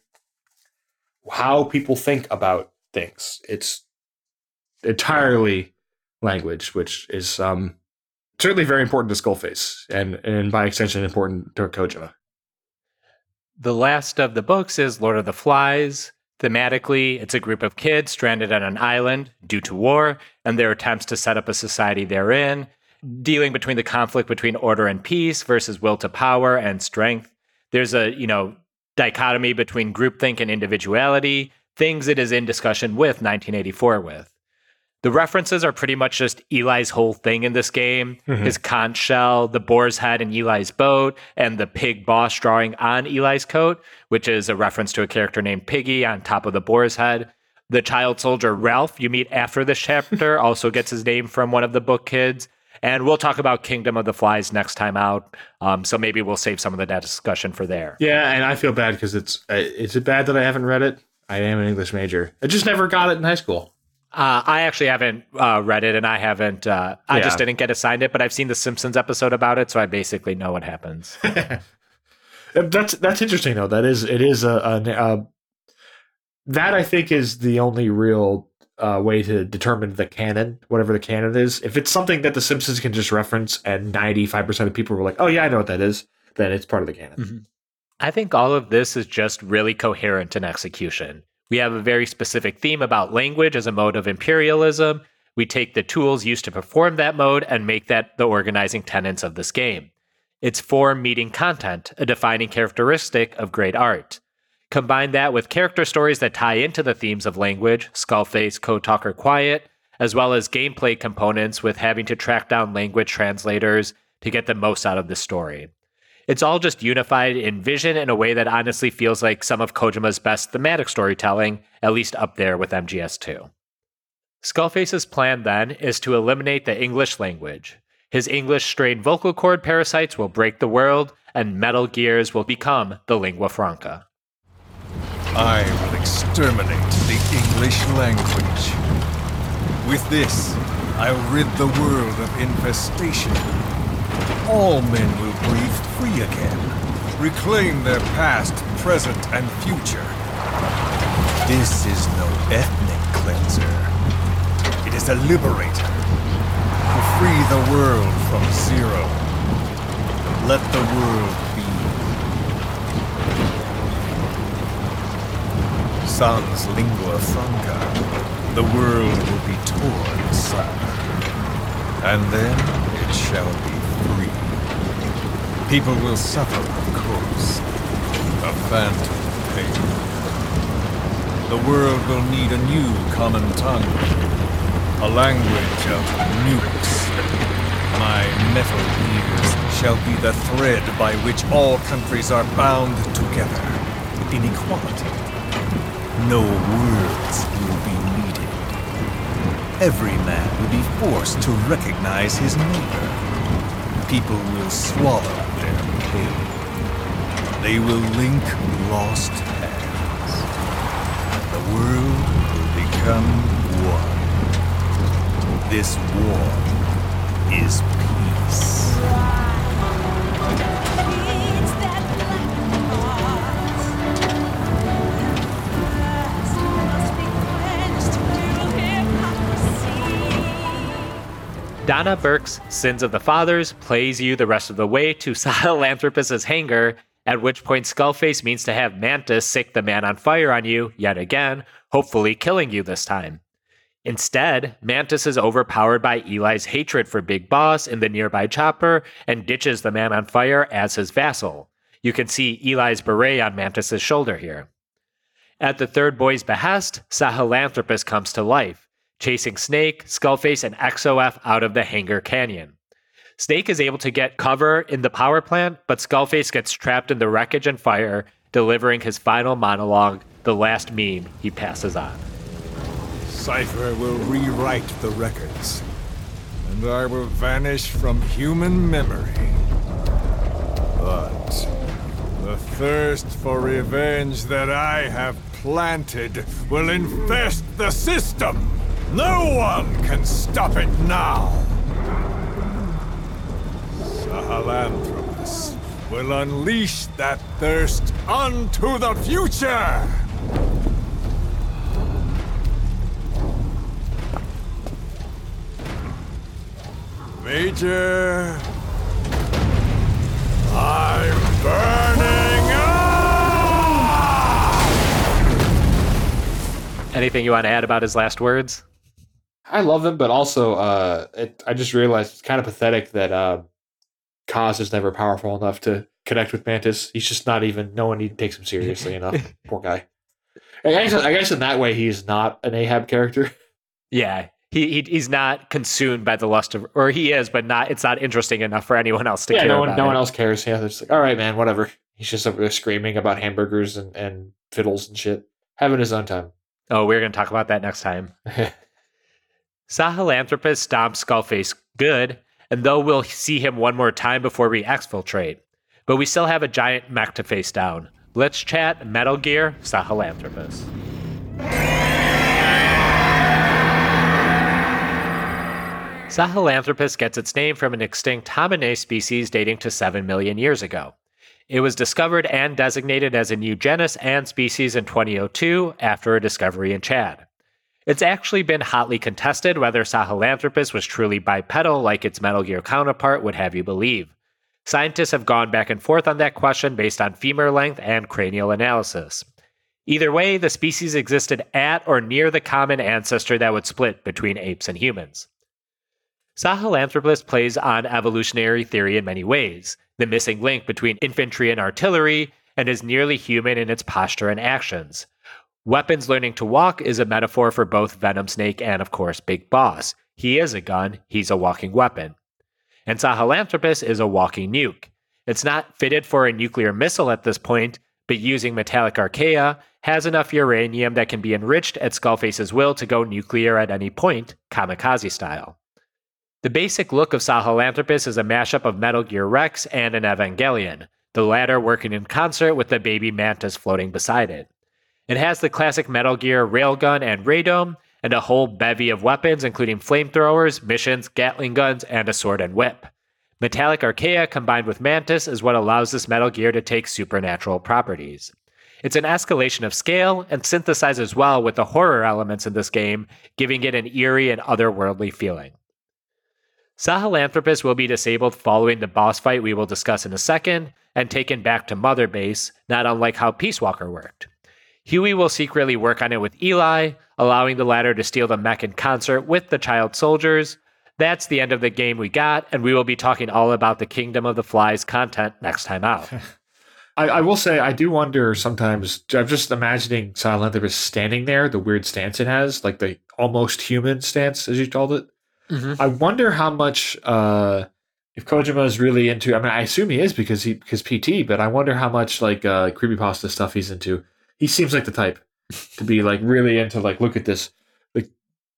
Speaker 3: how people think about things. It's entirely language, which is um, certainly very important to Skullface, and and by extension important to Kojima.
Speaker 1: The last of the books is Lord of the Flies. Thematically, it's a group of kids stranded on an island due to war and their attempts to set up a society therein, dealing between the conflict between order and peace versus will to power and strength. There's a, you know, dichotomy between groupthink and individuality, things it is in discussion with 1984 with. The references are pretty much just Eli's whole thing in this game. Mm-hmm. His conch shell, the boar's head in Eli's boat, and the pig boss drawing on Eli's coat, which is a reference to a character named Piggy on top of the boar's head. The child soldier Ralph you meet after this chapter also gets his name from one of the book kids. And we'll talk about Kingdom of the Flies next time out. Um, so maybe we'll save some of that discussion for there.
Speaker 3: Yeah, and I feel bad because it's uh, is it bad that I haven't read it? I am an English major. I just never got it in high school.
Speaker 1: Uh, I actually haven't uh, read it, and I haven't. Uh, I yeah. just didn't get assigned it, but I've seen the Simpsons episode about it, so I basically know what happens.
Speaker 3: that's that's interesting, though. That is it is a, a, a that I think is the only real uh, way to determine the canon, whatever the canon is. If it's something that the Simpsons can just reference, and ninety five percent of people were like, "Oh yeah, I know what that is," then it's part of the canon. Mm-hmm.
Speaker 1: I think all of this is just really coherent in execution. We have a very specific theme about language as a mode of imperialism. We take the tools used to perform that mode and make that the organizing tenets of this game. It's form meeting content, a defining characteristic of great art. Combine that with character stories that tie into the themes of language, Skullface, Code Talker Quiet, as well as gameplay components with having to track down language translators to get the most out of the story. It's all just unified in vision in a way that honestly feels like some of Kojima's best thematic storytelling, at least up there with MGS2. Skullface's plan then is to eliminate the English language. His English strained vocal cord parasites will break the world, and Metal Gears will become the lingua franca.
Speaker 2: I will exterminate the English language. With this, I'll rid the world of infestation. All men will breathe free again, reclaim their past, present, and future. This is no ethnic cleanser. It is a liberator to free the world from zero. Let the world be. Sans lingua franca, the world will be torn asunder. And then it shall be People will suffer, of course. A phantom pain. The world will need a new common tongue. A language of nukes. My Metal Gears shall be the thread by which all countries are bound together. In equality. No words will be needed. Every man will be forced to recognize his neighbor. People will swallow their pain. They will link lost hands. The world will become one. This war is peace.
Speaker 1: Donna Burke's Sins of the Fathers plays you the rest of the way to Sahelanthropus' hangar, at which point Skullface means to have Mantis sic the man on fire on you yet again, hopefully killing you this time. Instead, Mantis is overpowered by Eli's hatred for Big Boss in the nearby chopper and ditches the man on fire as his vassal. You can see Eli's beret on Mantis's shoulder here. At the third boy's behest, Sahelanthropus comes to life, chasing Snake, Skullface, and XOF out of the hangar canyon. Snake is able to get cover in the power plant, but Skullface gets trapped in the wreckage and fire, delivering his final monologue, the last meme he passes on.
Speaker 2: Cypher will rewrite the records, and I will vanish from human memory. But the thirst for revenge that I have planted will infest the system. No one can stop it now. Sahelanthropus will unleash that thirst onto the future. Major, I'm burning up!
Speaker 1: Anything you want to add about his last words?
Speaker 3: I love him, but also uh, it, I just realized it's kind of pathetic that uh, Kaz is never powerful enough to connect with Mantis. He's just not even. No one even takes him seriously enough. Poor guy. I guess, I guess in that way he's not an Ahab character.
Speaker 1: Yeah, he, he he's not consumed by the lust of, or he is, but not. It's not interesting enough for anyone else to
Speaker 3: yeah,
Speaker 1: care
Speaker 3: no one,
Speaker 1: about
Speaker 3: no
Speaker 1: it.
Speaker 3: one else cares. Yeah, they're just like, all right, man, whatever. He's just over there screaming about hamburgers and, and fiddles and shit, having his own time.
Speaker 1: Oh, we're gonna talk about that next time. Sahelanthropus stomps Skullface good, and though we'll see him one more time before we exfiltrate, but we still have a giant mech to face down. Let's chat Metal Gear Sahelanthropus. Sahelanthropus gets its name from an extinct hominids species dating to 7 million years ago. It was discovered and designated as a new genus and species in 2002 after a discovery in Chad. It's actually been hotly contested whether Sahelanthropus was truly bipedal like its Metal Gear counterpart would have you believe. Scientists have gone back and forth on that question based on femur length and cranial analysis. Either way, the species existed at or near the common ancestor that would split between apes and humans. Sahelanthropus plays on evolutionary theory in many ways, the missing link between infantry and artillery, and is nearly human in its posture and actions. Weapons learning to walk is a metaphor for both Venom Snake and, of course, Big Boss. He is a gun, he's a walking weapon. And Sahelanthropus is a walking nuke. It's not fitted for a nuclear missile at this point, but using metallic archaea, has enough uranium that can be enriched at Skullface's will to go nuclear at any point, kamikaze style. The basic look of Sahelanthropus is a mashup of Metal Gear Rex and an Evangelion, the latter working in concert with the baby mantis floating beside it. It has the classic Metal Gear railgun and radome, and a whole bevy of weapons, including flamethrowers, missions, Gatling guns, and a sword and whip. Metallic archaea combined with Mantis is what allows this Metal Gear to take supernatural properties. It's an escalation of scale and synthesizes well with the horror elements in this game, giving it an eerie and otherworldly feeling. Sahelanthropus will be disabled following the boss fight we will discuss in a second, and taken back to Mother Base, not unlike how Peace Walker worked. Huey will secretly work on it with Eli, allowing the latter to steal the mech in concert with the child soldiers. That's the end of the game we got, and we will be talking all about the Kingdom of the Flies content next time out.
Speaker 3: I, I will say I do wonder sometimes. I'm just imagining Sahelanthropus standing there, the weird stance it has, like the almost human stance, as you called it.
Speaker 1: Mhm.
Speaker 3: I wonder how much uh, if Kojima is really into. I mean, I assume he is because he because PT, but I wonder how much like uh, creepypasta stuff he's into. He seems like the type to be like really into like look at this, like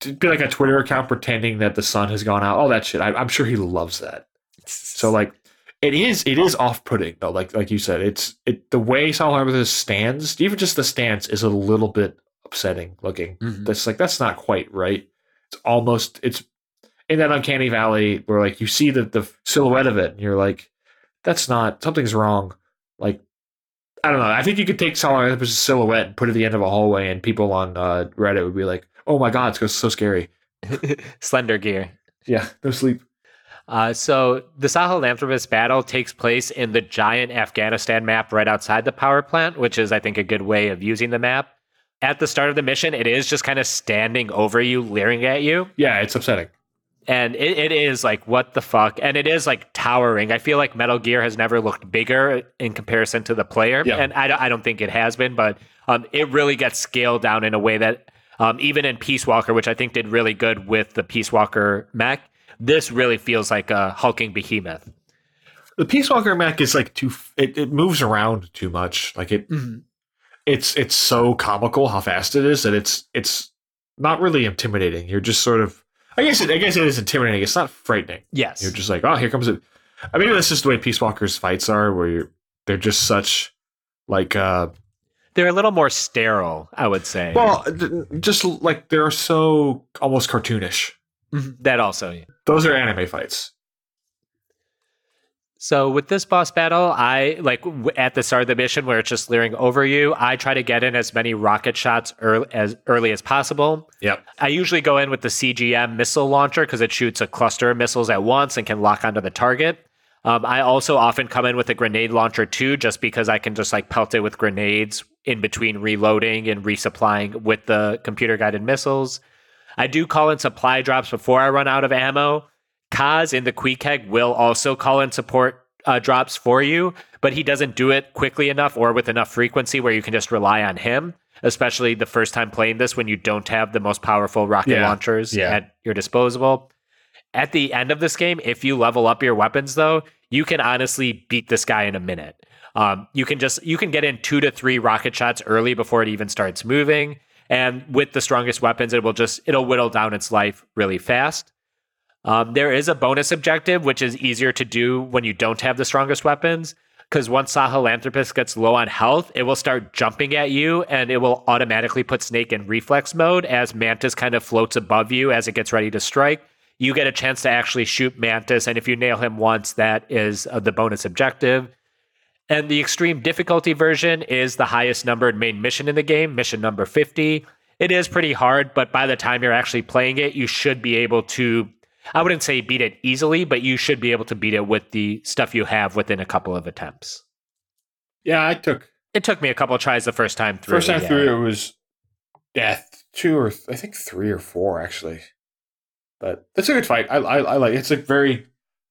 Speaker 3: to be like a Twitter account pretending that the sun has gone out. All that shit. I, I'm sure he loves that. So like it is it is off putting though, like like you said. It's it the way Saul Harbour stands, even just the stance is a little bit upsetting looking.
Speaker 1: Mhm.
Speaker 3: That's like that's not quite right. It's almost it's in that uncanny valley where like you see the the silhouette of it and you're like, that's not something's wrong. Like I don't know. I think you could take Sahelanthropus' silhouette and put it at the end of a hallway, and people on uh, Reddit would be like, "Oh my god, it's so scary."
Speaker 1: Slender Gear.
Speaker 3: Yeah, no sleep.
Speaker 1: Uh, so the Sahelanthropus battle takes place in the giant Afghanistan map right outside the power plant, which is, I think, a good way of using the map. At the start of the mission, it is just kind of standing over you, leering at you.
Speaker 3: Yeah, it's upsetting.
Speaker 1: And it, it is like, what the fuck? And it is like towering. I feel like Metal Gear has never looked bigger in comparison to the player.
Speaker 3: Yeah.
Speaker 1: And I, don't- I don't think it has been, but um, it really gets scaled down in a way that um, even in Peace Walker, which I think did really good with the Peace Walker mech, this really feels like a hulking behemoth.
Speaker 3: The Peace Walker mech is like too. It, it moves around too much. Like it. It's it's so comical how fast it is that it's it's not really intimidating. You're just sort of. I guess it, I guess it is intimidating. It's not frightening.
Speaker 1: Yes.
Speaker 3: You're just like, oh, here comes it. I mean, that's just the way Peace Walker's fights are, where you're they're just such like uh
Speaker 1: They're a little more sterile, I would say.
Speaker 3: well, just like they're so almost cartoonish.
Speaker 1: Mhm. that also. yeah.
Speaker 3: Those are anime fights.
Speaker 1: So with this boss battle, I like w- at the start of the mission where it's just leering over you. I try to get in as many rocket shots early, as early as possible.
Speaker 3: Yep.
Speaker 1: I usually go in with the CGM missile launcher because it shoots a cluster of missiles at once and can lock onto the target. Um, I also often come in with a grenade launcher too, just because I can just like pelt it with grenades in between reloading and resupplying with the computer guided missiles. I do call in supply drops before I run out of ammo. Kaz in the Queequeg will also call in support uh, drops for you, but he doesn't do it quickly enough or with enough frequency where you can just rely on him, especially the first time playing this when you don't have the most powerful rocket
Speaker 3: Yeah.
Speaker 1: launchers
Speaker 3: Yeah.
Speaker 1: at your disposal. At the end of this game, if you level up your weapons, though, you can honestly beat this guy in a minute. Um, you can just you can get in two to three rocket shots early before it even starts moving, and with the strongest weapons, it will just it'll whittle down its life really fast. Um, there is a bonus objective which is easier to do when you don't have the strongest weapons. Because once Sahelanthropus gets low on health, it will start jumping at you and it will automatically put Snake in reflex mode as Mantis kind of floats above you as it gets ready to strike. You get a chance to actually shoot Mantis, and if you nail him once, that is uh, the bonus objective. And the extreme difficulty version is the highest numbered main mission in the game, mission number 50. It is pretty hard, but by the time you're actually playing it, you should be able to. I wouldn't say beat it easily, but you should be able to beat it with the stuff you have within a couple of attempts.
Speaker 3: Yeah, I took
Speaker 1: It took me a couple of tries the first time through.
Speaker 3: first time
Speaker 1: yeah.
Speaker 3: through. It was death two or th- I think three or four actually. But it's a good fight. I I, I like. It's a very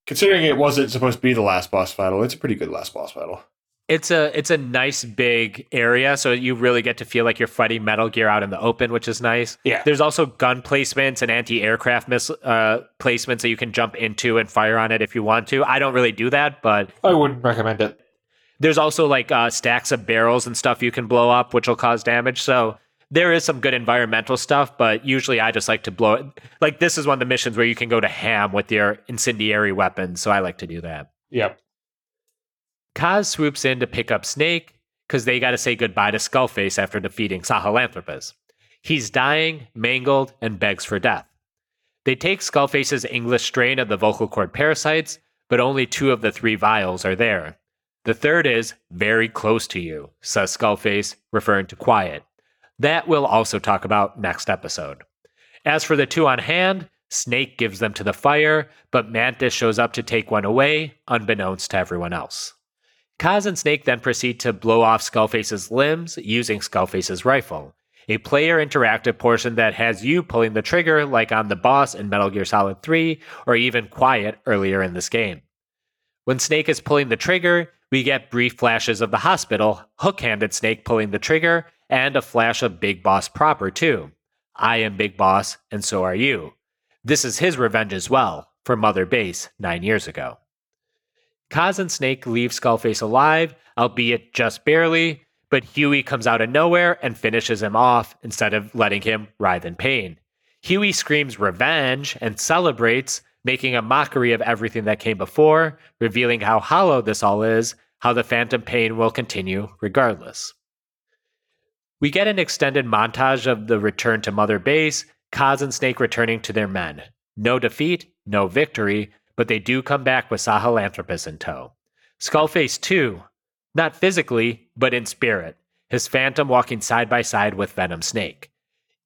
Speaker 3: considering it wasn't supposed to be the last boss battle. It's a pretty good last boss battle.
Speaker 1: It's a it's a nice big area, so you really get to feel like you're fighting Metal Gear out in the open, which is nice.
Speaker 3: Yeah.
Speaker 1: There's also gun placements and anti-aircraft miss uh, placements that you can jump into and fire on it if you want to. I don't really do that, but
Speaker 3: I wouldn't recommend it.
Speaker 1: there's also like uh, stacks of barrels and stuff you can blow up, which will cause damage. So there is some good environmental stuff, but usually I just like to blow it. Like this is one of the missions where you can go to ham with your incendiary weapons, so I like to do that.
Speaker 3: Yep.
Speaker 1: Kaz swoops in to pick up Snake because they got to say goodbye to Skullface after defeating Sahelanthropus. He's dying, mangled, and begs for death. They take Skullface's English strain of the vocal cord parasites, but only two of the three vials are there. The third is very close to you, says Skullface, referring to Quiet. That we'll also talk about next episode. As for the two on hand, Snake gives them to the fire, but Mantis shows up to take one away, unbeknownst to everyone else. Kaz and Snake then proceed to blow off Skullface's limbs using Skullface's rifle, a player interactive portion that has you pulling the trigger like on the boss in Metal Gear Solid 3 or even Quiet earlier in this game. When Snake is pulling the trigger, we get brief flashes of the hospital, hook handed Snake pulling the trigger, and a flash of Big Boss proper, too. I am Big Boss, and so are you. This is his revenge as well, for Mother Base nine years ago. Kaz and Snake leave Skullface alive, albeit just barely, but Huey comes out of nowhere and finishes him off instead of letting him writhe in pain. Huey screams revenge and celebrates, making a mockery of everything that came before, revealing how hollow this all is, how the phantom pain will continue regardless. We get an extended montage of the return to Mother Base, Kaz and Snake returning to their men. No defeat, no victory, but they do come back with Sahelanthropus in tow. Skullface, too, not physically, but in spirit, his phantom walking side by side with Venom Snake.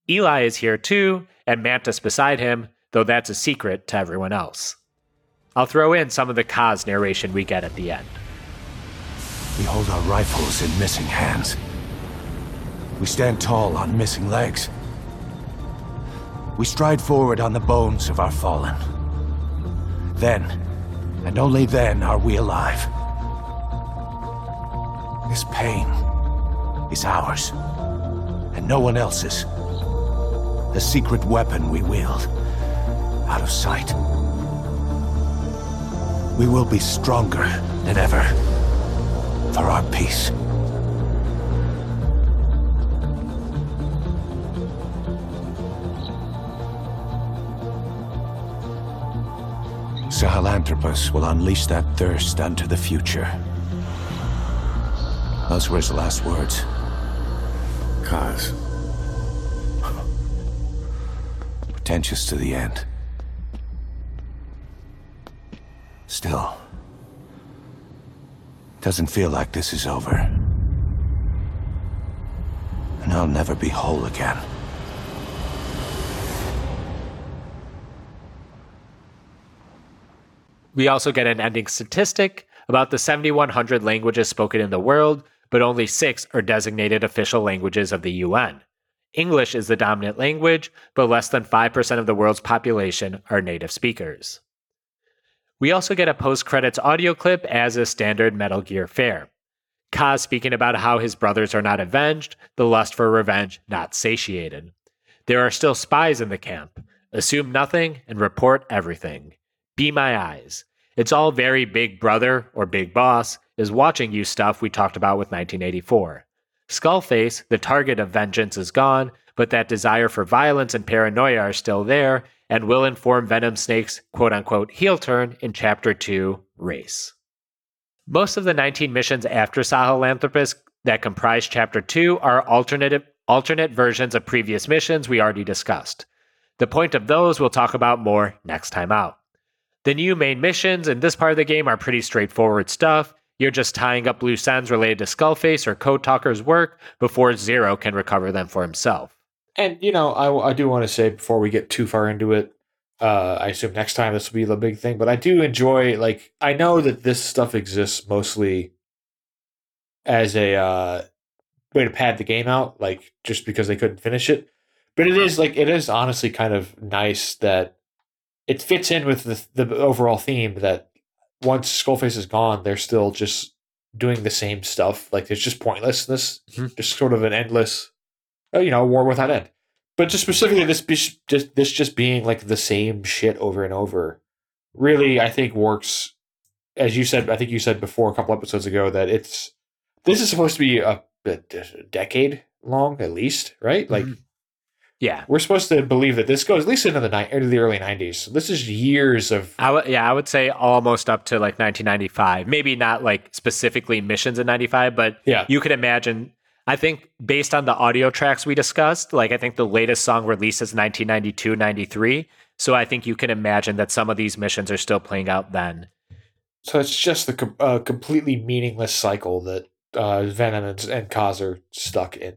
Speaker 1: Eli is here too, and Mantis beside him, though that's a secret to everyone else. I'll throw in some of the Kaz narration we get at the end.
Speaker 4: We hold our rifles in missing hands. We stand tall on missing legs. We stride forward on the bones of our fallen. Then, and only then, are we alive. This pain is ours, and no one else's. A secret weapon we wield, out of sight. We will be stronger than ever for our peace. Sahelanthropus will unleash that thirst unto the future. Those were his last words.
Speaker 5: Kaz.
Speaker 4: Pretentious to the end. Still, doesn't feel like this is over. And I'll never be whole again.
Speaker 1: We also get an ending statistic about the 7,100 languages spoken in the world, but only six are designated official languages of the UN. English is the dominant language, but less than 5% of the world's population are native speakers. We also get a post credits audio clip as a standard Metal Gear fare. Kaz speaking about how his brothers are not avenged, the lust for revenge not satiated. There are still spies in the camp. Assume nothing and report everything. Be my eyes. It's all very big brother or big boss is watching you stuff we talked about with 1984. Skullface, the target of vengeance, is gone, but that desire for violence and paranoia are still there and will inform Venom Snake's quote unquote heel turn in Chapter 2 Race. Most of the 19 missions after Sahelanthropus that comprise Chapter 2 are alternative, alternate versions of previous missions we already discussed. The point of those we'll talk about more next time out. The new main missions in this part of the game are pretty straightforward stuff. You're just tying up loose ends related to Skullface or Code Talker's work before Zero can recover them for himself.
Speaker 3: And you know, I, I do want to say before we get too far into it, uh, I assume next time this will be the big thing. But I do enjoy like I know that this stuff exists mostly as a uh, way to pad the game out, like just because they couldn't finish it. But it is like it is honestly kind of nice that it fits in with the the overall theme that once Skullface is gone, they're still just doing the same stuff. Like there's just pointlessness,
Speaker 1: Mhm.
Speaker 3: just sort of an endless, uh, you know, war without end. But just specifically this just this just being like the same shit over and over, really I think works. As you said, I think you said before a couple episodes ago that it's this is supposed to be a, a decade long at least, right? Like
Speaker 1: Mhm. Yeah.
Speaker 3: we're supposed to believe that this goes at least into the ni- into the early '90s. So this is years of
Speaker 1: I would yeah, I would say almost up to like 1995. Maybe not like specifically missions in 95, but
Speaker 3: yeah.
Speaker 1: you could imagine I think based on the audio tracks we discussed, like I think the latest song released is 1992, 93. So I think you can imagine that some of these missions are still playing out then.
Speaker 3: So it's just the com- uh, completely meaningless cycle that uh, Venom and, and Kaz are stuck in.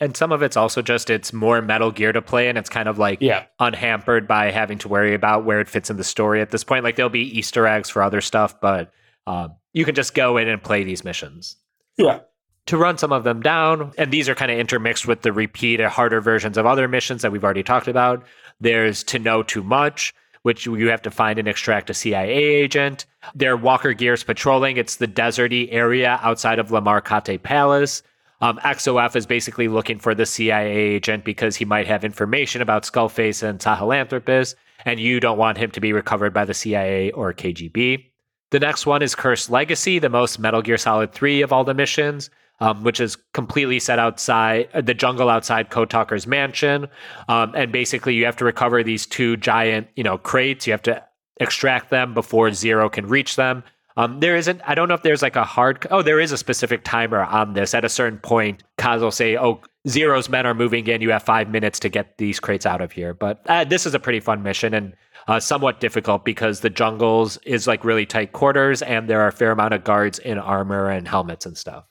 Speaker 1: And some of it's also just it's more Metal Gear to play and it's kind of like
Speaker 3: Yeah,
Speaker 1: unhampered by having to worry about where it fits in the story at this point. Like there'll be Easter eggs for other stuff, but um, you can just go in and play these missions.
Speaker 3: yeah,
Speaker 1: to run some of them down. And these are kind of intermixed with the repeat harder versions of other missions that we've already talked about. There's to know too much, which you have to find and extract a CIA agent. There are Walker Gears patrolling. It's the deserty area outside of Lamar Khaate Palace. Um, XOF is basically looking for the CIA agent because he might have information about Skullface and Sahelanthropus, and you don't want him to be recovered by the CIA or KGB. The next one is Cursed Legacy, the most Metal Gear Solid 3 of all the missions um, which is completely set outside uh, the jungle outside Code Talker's mansion. Um, and basically, you have to recover these two giant, you know, crates. You have to extract them before Zero can reach them. Um, there isn't. I don't know if there's like a hard. Oh, there is a specific timer on this. At a certain point, Kaz will say, "Oh, Zero's men are moving in. You have five minutes to get these crates out of here." But uh, this is a pretty fun mission and uh, somewhat difficult because the jungles is like really tight quarters, and there are a fair amount of guards in armor and helmets and stuff.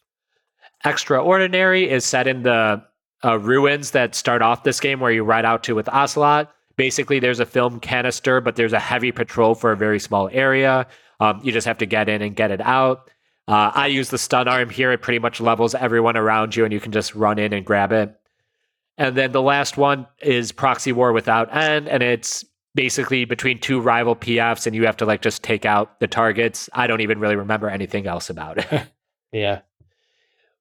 Speaker 1: Extraordinary is set in the uh, ruins that start off this game where you ride out to with Ocelot. Basically, there's a film canister, but there's a heavy patrol for a very small area. Um, you just have to get in and get it out. Uh, I use the stun arm here. It pretty much levels everyone around you, and you can just run in and grab it. And then the last one is Proxy War Without End, and it's basically between two rival PFs, and you have to like just take out the targets. I don't even really remember anything else about it.
Speaker 3: Yeah.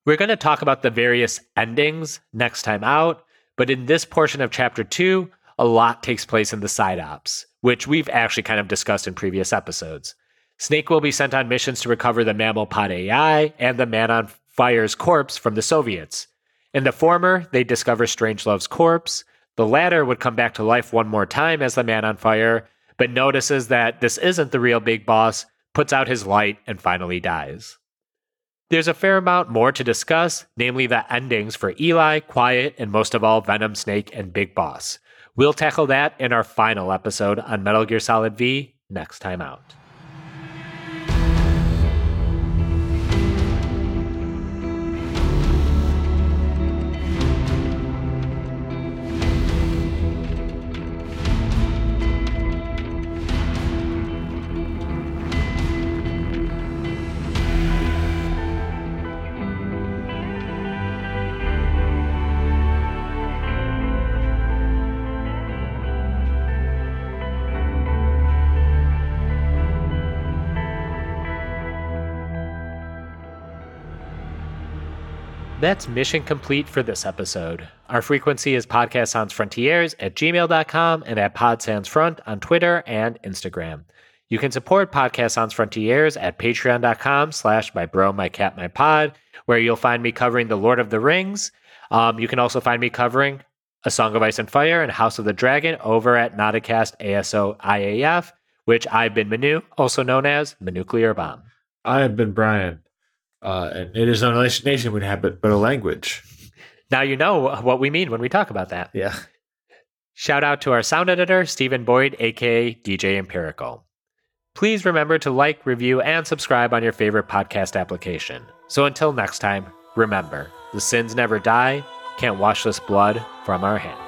Speaker 1: We're going to talk about the various endings next time out, but in this portion of chapter two, a lot takes place in the side ops, which we've actually kind of discussed in previous episodes. Snake will be sent on missions to recover the mammal pod AI and the man on fire's corpse from the Soviets. In the former, they discover Strangelove's corpse. The latter would come back to life one more time as the man on fire, but notices that this isn't the real big boss, puts out his light, and finally dies. There's a fair amount more to discuss, namely the endings for Eli, Quiet, and most of all, Venom, Snake, and Big Boss. We'll tackle that in our final episode on Metal Gear Solid V next time out. That's mission complete for this episode. Our frequency is Podcast Sans Frontiers at gmail.com and at Pod Front on Twitter and Instagram. You can support Podcast Sans Frontiers at patreon.com slash my bro, my cat, my pod, where you'll find me covering The Lord of the Rings. Um, you can also find me covering A Song of Ice and Fire and House of the Dragon over at Nauticast ASO IAF, which I've been Manu, also known as Manuclear Bomb.
Speaker 3: I have been Brian. Uh, and it is not a nation- nation would have it, but a language.
Speaker 1: Now you know what we mean when we talk about that.
Speaker 3: Yeah.
Speaker 1: Shout out to our sound editor, Stephen Boyd, aka DJ Empirical. Please remember to like, review, and subscribe on your favorite podcast application. So until next time, remember the sins never die, can't wash this blood from our hands.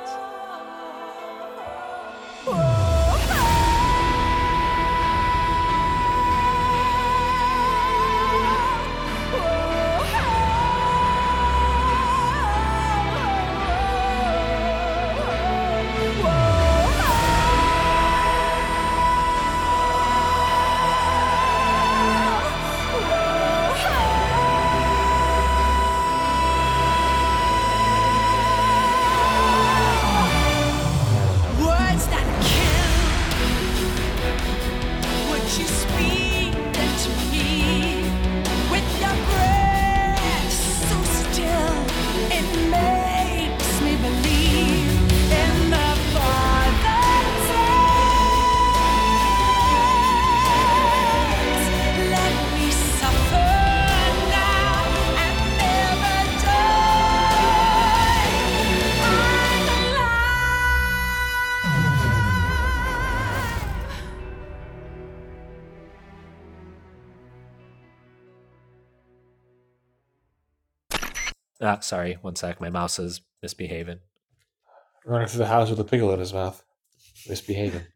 Speaker 1: Ah, sorry, one sec. My mouse is misbehaving.
Speaker 3: Running through the house with a pickle in his mouth. Misbehaving.